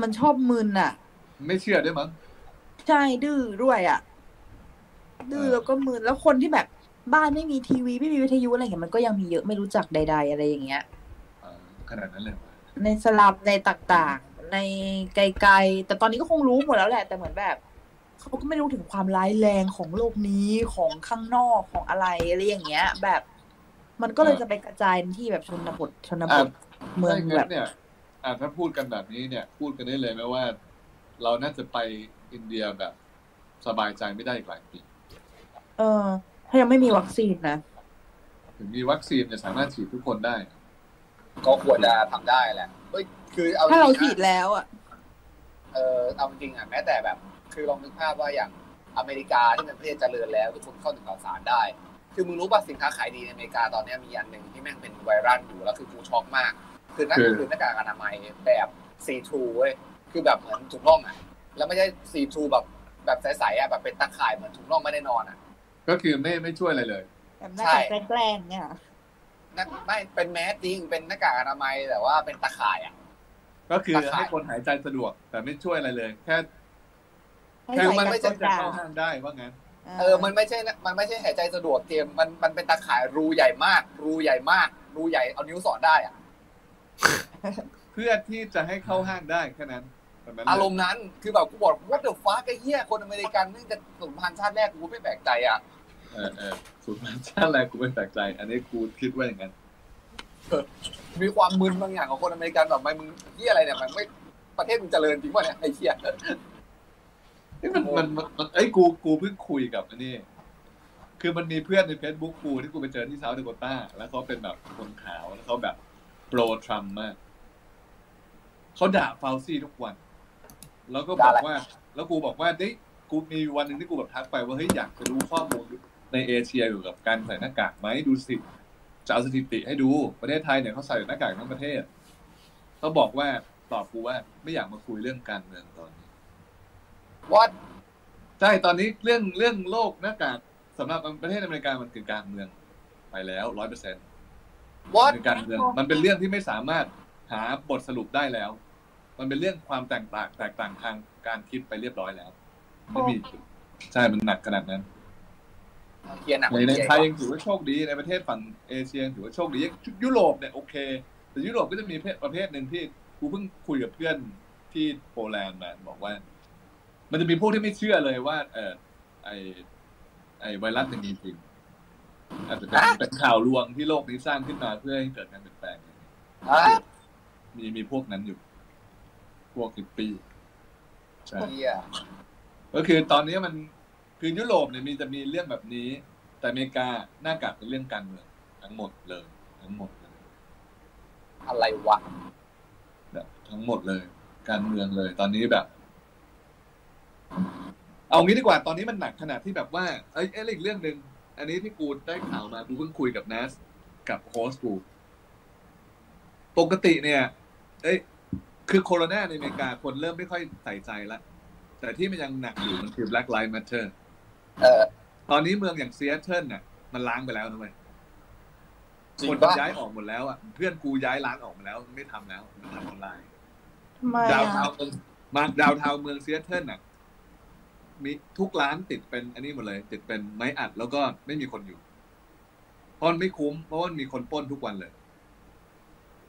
มันชอบมึนอะ ไม่เชื่อด้วยมั้งใช่ดื้อด้วยอะดื้อเออแล้วก็มึนแล้วคนที่แบบบ้านไม่มีทีวีไม่มีวิทยุอะไรอย่างเงี้ยมันก็ยังมีเยอะไม่รู้จักใด ๆ อะไรอย่างเงี้ยอ่าขนาดนั้นเลย ในสลับในต่างๆ ในไกลๆ แต่ตอนนี้ก็คงรู้หมดแล้วแหละ แต่เหมือนแบบเขาก็ไม่รู้ถึงความร้ายแรงของโลกนี้ของข้างนอกของอะไรอะไรอย่างเงี้ย แบบ มันก็เลยจะไปกระจายที่แบบชนบทชนบอ่าทเมืองถ้าย่าแบงั้บนเนี่ยอ่าถ้าพูดกันแบบนี้เนี่ย พูดกันได้เลยไหมว่า เราน่าจะไปอินเดียแบบ สบายใจไม่ได้อีกหลายปีเออ ถ้ายังไม่มีวัคซีนนะถึงมีวัคซีนเนี่ยสามารถฉีดทุกคนได้ ก็ควรจะทำได้แหละเฮ้ยคือเอาถ้าเราจงๆนะฉีดแล้วอะเออเอาจริงๆอะแม้แต่แบบ คือลองนึกภาพว่าอย่างอเมริกาที่เป็นประเทศเจริญแล้วทุกคนเข้าถึงข่าวสารได้ คือมึงรู้ป่ะสินค้าขายดีในอเมริกาตอนเนี้ยมีอันหนึ่งที่แม่งเป็นไวรัลอยู่แล้วคือกูช็อกมาก คือนั่นคือคือหน้ากากอนามัยแบบซีทรูเว้ยคือแบบเหมือนถุงน่องอะ แล้วไม่ใช่ซีทรูแบบแบบใสๆอะแบบเป็นตะข่ายเหมือนถุงน่องไม่ได้นอนอะ ก็คือไม่ไม่ช่วยอะไรเลยแบบหน้าใช่ตาแกล้งๆเนี่ย นั่นไม่เป็นแมสจริง เป็นหน้ากากอนามัยแต่ว่าเป็นตะข่ายอะ ก็คือตะข่ายให้คนหายใจสะดวก แต่ไม่ช่วยอะไรเลย แค่ให้คือใส่มันกัไม่นใช่กจะดาเข้าห้างได้ว่างั้นเออ มันไม่ใช่นะมันไม่ใช่หายใจสะดวกเกมมันมันเป็นตาข่ายรูใหญ่มาก รูใหญ่มาก รูใหญ่เอานิ้วสอดได้อะเพื่อที่จะให้เข้าห้างได้แค่นั้นแบบนั้นเลยอารมณ์นั้นคือแบบกูบอก what the fuck ไอ้เหี้ยคนอเมริกันนี่จะสูญพันธุ์ชาติแรกกูไม่แปลกใจอะ เออเออสูตรมันชาติแรกกูไม่แปลกใจ อันนี้กูคิดว่าอย่างนั้นมีความมึนบางอย่างของคนอเมริกันแบบไม่มึงเหี้ยอะไรเนี่ยมันไม่ประเทศมึงเจริญจริงป่ะเนี่ยไอ้เหี้ยนี่มันมันมันมันไอ้ยกูกูเพิ่งคุยกับอันนี้คือมันมีเพื่อนใน Facebook กูที่กูไปเจอที่เซาท์เดโกต้าแล้วเขาเป็นแบบคนขาวแล้วเขาแบบโปรทรัมป์มากเขาด่าฟาวซี่ทุกวัน แล้วก็บอกว่า แล้วกูบอกว่าเด้ยกูมีวันหนึ่งที่กูแบบทักไปว่าเฮ้ยอยากจะรู้ข้อมูล ในเอเชียเกี่ยวกับการใส่หน้ากากไหมดูสิจะเอาสถิติให้ดูประเทศไทยเนี่ยเขาใส่หน้ากากทั้งประเทศเขาบอกว่าตอบกูว่าไม่อยากมาคุยเรื่องการเมืองตอนนี้ what ใช่ตอนนี้เรื่องเรื่องโลกหน้ากากสำหรับประเทศอเมริกามันคือการเมืองไปแล้วร้อยเปอร์เซ็นต์ what คือการเมืองมันเป็นเรื่องที่ไม่สามารถหาบทสรุปได้แล้ว มันเป็นเรื่องความแตกต่างแตกต่างทางการคิดไปเรียบร้อยแล้วไม่มีใช่มันหนักขนาดนั้น เคียร์หนักในไทยยังถือว่าโชคดีในประเทศฝั่งเอเชียถือว่าโชคดียุโรปเนี่ยโอเค แต่ยุโรปก็จะมีประเภทหนึ่งที่กูเพิ่งคุยกับเพื่อนที่โปแลนด์มาบอกว่า มันจะมีพวกที่ไม่เชื่อเลยว่า เออไอไอไวรัสมันมีจริงอาจจะเป็นข่าวลวงที่โลกนี้สร้างขึ้นมาเพื่อให้เกิดการเปลี่ยนแปลงมีมีพวกนั้นอยู่ พวกฮิปปี้ใช่ก็คือตอนนี้มัน คือยุโรปเนี่ยมีจะมีเรื่องแบบนี้ แต่อเมริกาหน้ากากเป็นเรื่องการเมืองทั้งหมดเลย ทั้งหมดเลยอะไรวะแบบทั้งหมดเลย การเมืองเลย ตอนนี้แบบ เอางี้ดีกว่าตอนนี้มันหนักขนาดที่แบบว่าเอ้ยเอ้ยอีกเรื่องหนึ่งอันนี้ที่กูได้ข่าวมากูเพิ่งคุยกับนัสกับโฮสต์กูปกติเนี่ย เอ้ยคือโคโรนาในอเมริกาคนเริ่มไม่ค่อยใส่ใจละแต่ที่มันยังหนักอยู่มันคือ Black Lives Matter เออ ตอนนี้เมืองอย่างซีแอตเทิลน่ะมันร้างไปแล้วนะเว้ยจริงคนปะย้ายออกหมดแล้วอะเพื่อนกูย้ายร้านออกมาแล้ว ไม่ทำแล้วมันทำออนไลน์ทำไม downtown เมืองมา downtown เมืองซีแอตเทิลน่ะ มีทุกร้านติดเป็นอันนี้หมดเลย ติดเป็นไม้อัดแล้วก็ไม่มีคนอยู่เพราะมันไม่คุ้มเพราะว่ามีคนปล้นทุกวันเลย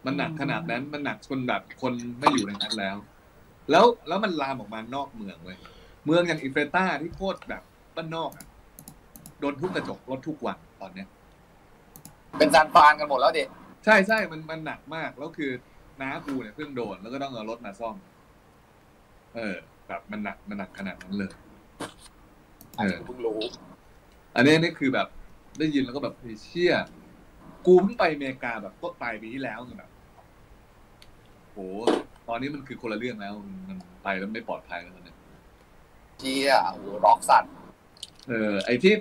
มันหนักขนาดนั้นมันหนักจนแบบคนไม่อยู่ในนั้นแล้ว แล้วแล้วมันลามออกมานอกเมืองเว้ยเมืองอย่างอิเฟต้าที่โคตรแบบ บ้านนอกอะโดนทุบกระจกรถทุกวันตอนเนี้ย เป็นซานฟรานกันหมดแล้วดิใช่ใช่มันมันหนักมากแล้วคือน้ากูเนี่ยเพิ่งโดนแล้วก็ต้องเอารถมาซ่อม เออ แบบมันหนักมันหนักขนาดนั้นเลยอันนี้กูเพิ่งรู้อันนี้นี่คือแบบได้ยินแล้วก็แบบเฮ้ยเชี่ยกูเพิ่งไปอเมริกาแบบต้นปลายปีที่แล้วไงแบบโหตอนนี้มันคือคนละเรื่องแล้ว มันไปแล้วไม่ปลอดภัยแล้วตอนเนี้ยเฮียโอ้โหร็อกสัน เออ ไอ้ที่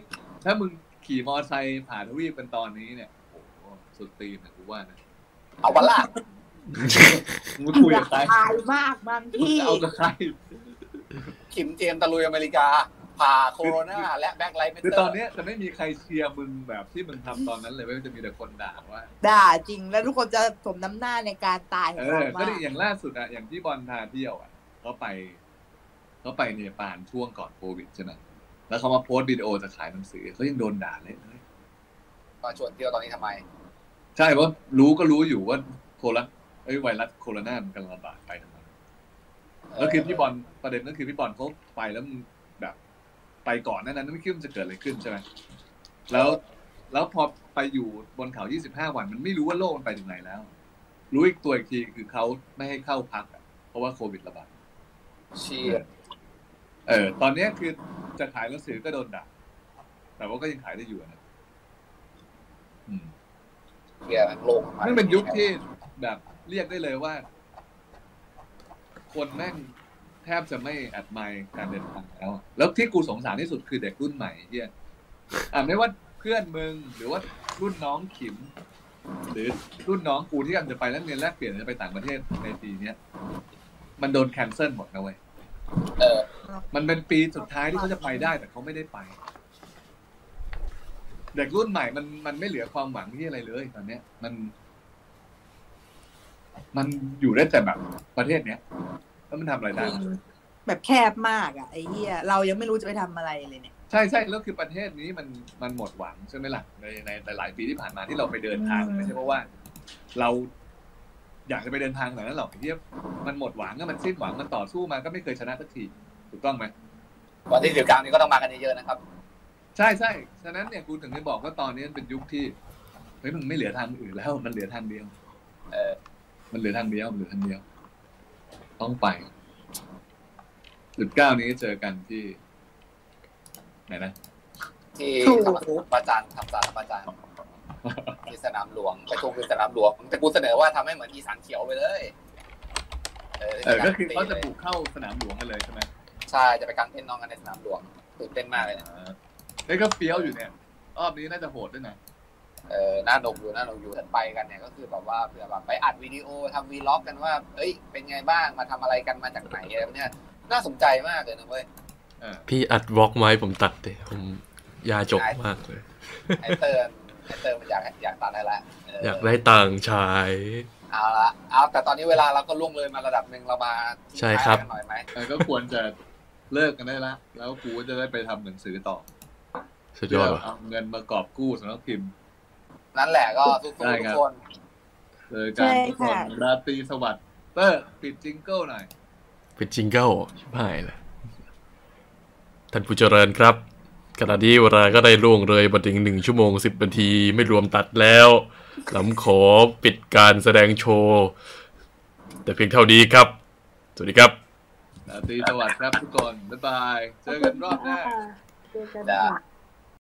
ถ้ามึงขี่มอเตอร์ไซค์ผ่านทวีปเป็นตอนนี้เนี่ยโอ้โหสุดตีนนะกูว่านะเอาวะล่ะมึงคุยกับใครอายมากบางมึงที่จะเอากับใครขิมเจมส์ตะลุยอเมริกาพาโคโรนาและแบ็คไลท์เมคือเตอตอนร์เนี้ยจะไม่มีใครเชียร์มึงแบบที่มึงทำตอนนั้นเลยไม่ว่าจะมีแต่คนด่าว่า ด่าจริงแล้วทุกคนจะสมน้ำหน้าในการตายขเอองเราอก็มาได้กอย่างล่าสุดอะอย่างที่บอลพาเที่ยวอะเขาไปเขาไปเนปาลช่วงก่อนโควิดใช่ไหม แล้วเขามาโพสต์วิดีโอจะขายหนังสือเขายังโดนด่าเลยเลยมาชวนเที่ยวตอนนี้ทำไม ใช่ว่ารู้ก็รู้อยู่ว่าโคโรนาเอ้ยไวรัสโคโรนามันกำลังระบาดไปทำไมแล้วคือพี่บอลประเด็นก็คือพี่บอลเขาไปแล้วมึงแบบ ไปก่อนหนั้นนั้นไม่คิดว่ามันจะเกิดอะไรขึ้นใช่ไหมแล้วแล้วพอไปอยู่บนเขา 25 วัน มันไม่รู้ว่าโลกมันไปถึงไหนแล้ว รู้อีกตัวอีกทีคือเขาไม่ให้เข้าพักอะเพราะว่าโควิดระบาดเชีย เออตอนเนี้ยคือจะขายหนังสือก็โดนด่าแต่ว่าก็ยังขายได้อยู่นะอืมเฮียแม่งโลกามันเป็นยุคที่แบบเรียกได้เลยว่า คนแม่งแทบจะไม่อัดไมล์การเดินทางแล้วอะแล้วที่กูสงสารที่สุดคือเด็กรุ่นใหม่เฮียอ่าไม่ว่าเพื่อนมึงหรือว่ารุ่นน้องขิม หรือรุ่นน้องกูที่กำลังจะไปแลกเรียนแลกเปลี่ยนจะไปต่างประเทศในปีเนี้ยมันโดนแคนเซิลหมดนะเว้ย เออ มันเป็นปีสุดท้ายที่เขาจะไปได้แต่เขาไม่ได้ไป เด็กรุ่นใหม่มันมันไม่เหลือความหวังที่อะไรเลยตอนเนี้ย มัน มันอยู่ได้แต่แบบประเทศเนี้ยแล้วมันทำอะไรได้แบบแคบมากอะไอ้เหี้ยเรายังไม่รู้จะไปทำอะไรเลยเนี่ยใช่ใช่แล้วคือประเทศนี้มันมันหมดหวังใช่ไหมล่ะในในหลายๆปีที่ผ่านมาที่เราไปเดินทางอืมไม่ใช่เพราะว่า เรา อยากจะไปเดินทางแบบนั้นหรอกที่มันหมดหวังก็มันสิ้นหวังมันต่อสู้มาก็ไม่เคยชนะสักทีถูกต้องไหมวันที่สิบเก้านี้ก็ต้องมากันเยอะๆนะครับ ใช่ใช่ฉะนั้นเนี่ยกูถึงได้บอกว่าตอนนี้มันเป็นยุคที่เฮ้ยมันไม่เหลือทางอื่นแล้ว มันเหลือทางเดียว เออ มันเหลือทางเดียวมันเหลือทางเดียว ต้องไปจุดเก้านี้เจอกันที่ไหนนะที่ถูกธรรมประจันทำสารประจัน ที่สนามหลวงไปชมคือสนามหลวงแต่กูเสนอว่าทำให้เหมือนอีสานเขียวไปเลยเออเออก็คือเขาจะบุกเข้าสนามหลวงกันเลยใช่ไหมใช่จะไปกางเต็นท์นอนกันในสนามหลวงตื่นเต้นมากเลยนะอ่าเฮ้ยก็เฟี้ยวอยู่เนี่ยรอบนี้น่าจะโหดด้วยนะเออน่าสนุกอยู่น่าสนุกอยู่ถ้าไปกันเนี่ยก็คือแบบว่าเผื่อแบบไปอัดวิดีโอทำ vlog กันว่า เอ้ย เป็นไงบ้างมาทำอะไรกันมาจากไหนอะไรพวกเนี่ยน่าสนใจมากเลยนะเว้ยเออพี่อัด vlog ไว้ผมตัดเลยผมอยากจบมากเลยไอเติร์นไอ เติร์นมันอยากอยากตัดอะไรละเอยากได้ต่างชายเอาละเอาแต่ตอนนี้เวลาเราก็ล่วงเลยมาระดับหนึ่งเรามาทิ้งใช่ครับท้ายกันหน่อยไหมเออก็ควรจะเลิกกันได้ละ แล้วกูก็จะได้ไปทำหนังสือต่อ สุดยเพื่ออดว่ะเอาเงินมากอบกู้สำนักพิมพ์ นั่นแหละก็สู้ได้ๆทุครักบคนเจอกันใช่ทุกคนค่ะราตรีสวัสดิ์เตอร์ปิดจิงเกิลหน่อยเป็นจิงเกิลชิบหายเลยท่านผู้เจริญครับ ขณะนี้เวลาก็ได้ล่วงเลยมาถึงหนึ่งชั่วโมงสิบนาทีไม่รวมตัดแล้วลำขอปิดการแสดงโชว์ แต่เพียงเท่านี้ครับ สวัสดีครับราตรีสวัสดิ์ครับทุกคน บ๊ายบาย เจอกันรอบหน้าเจอกันจ้ะค่ะ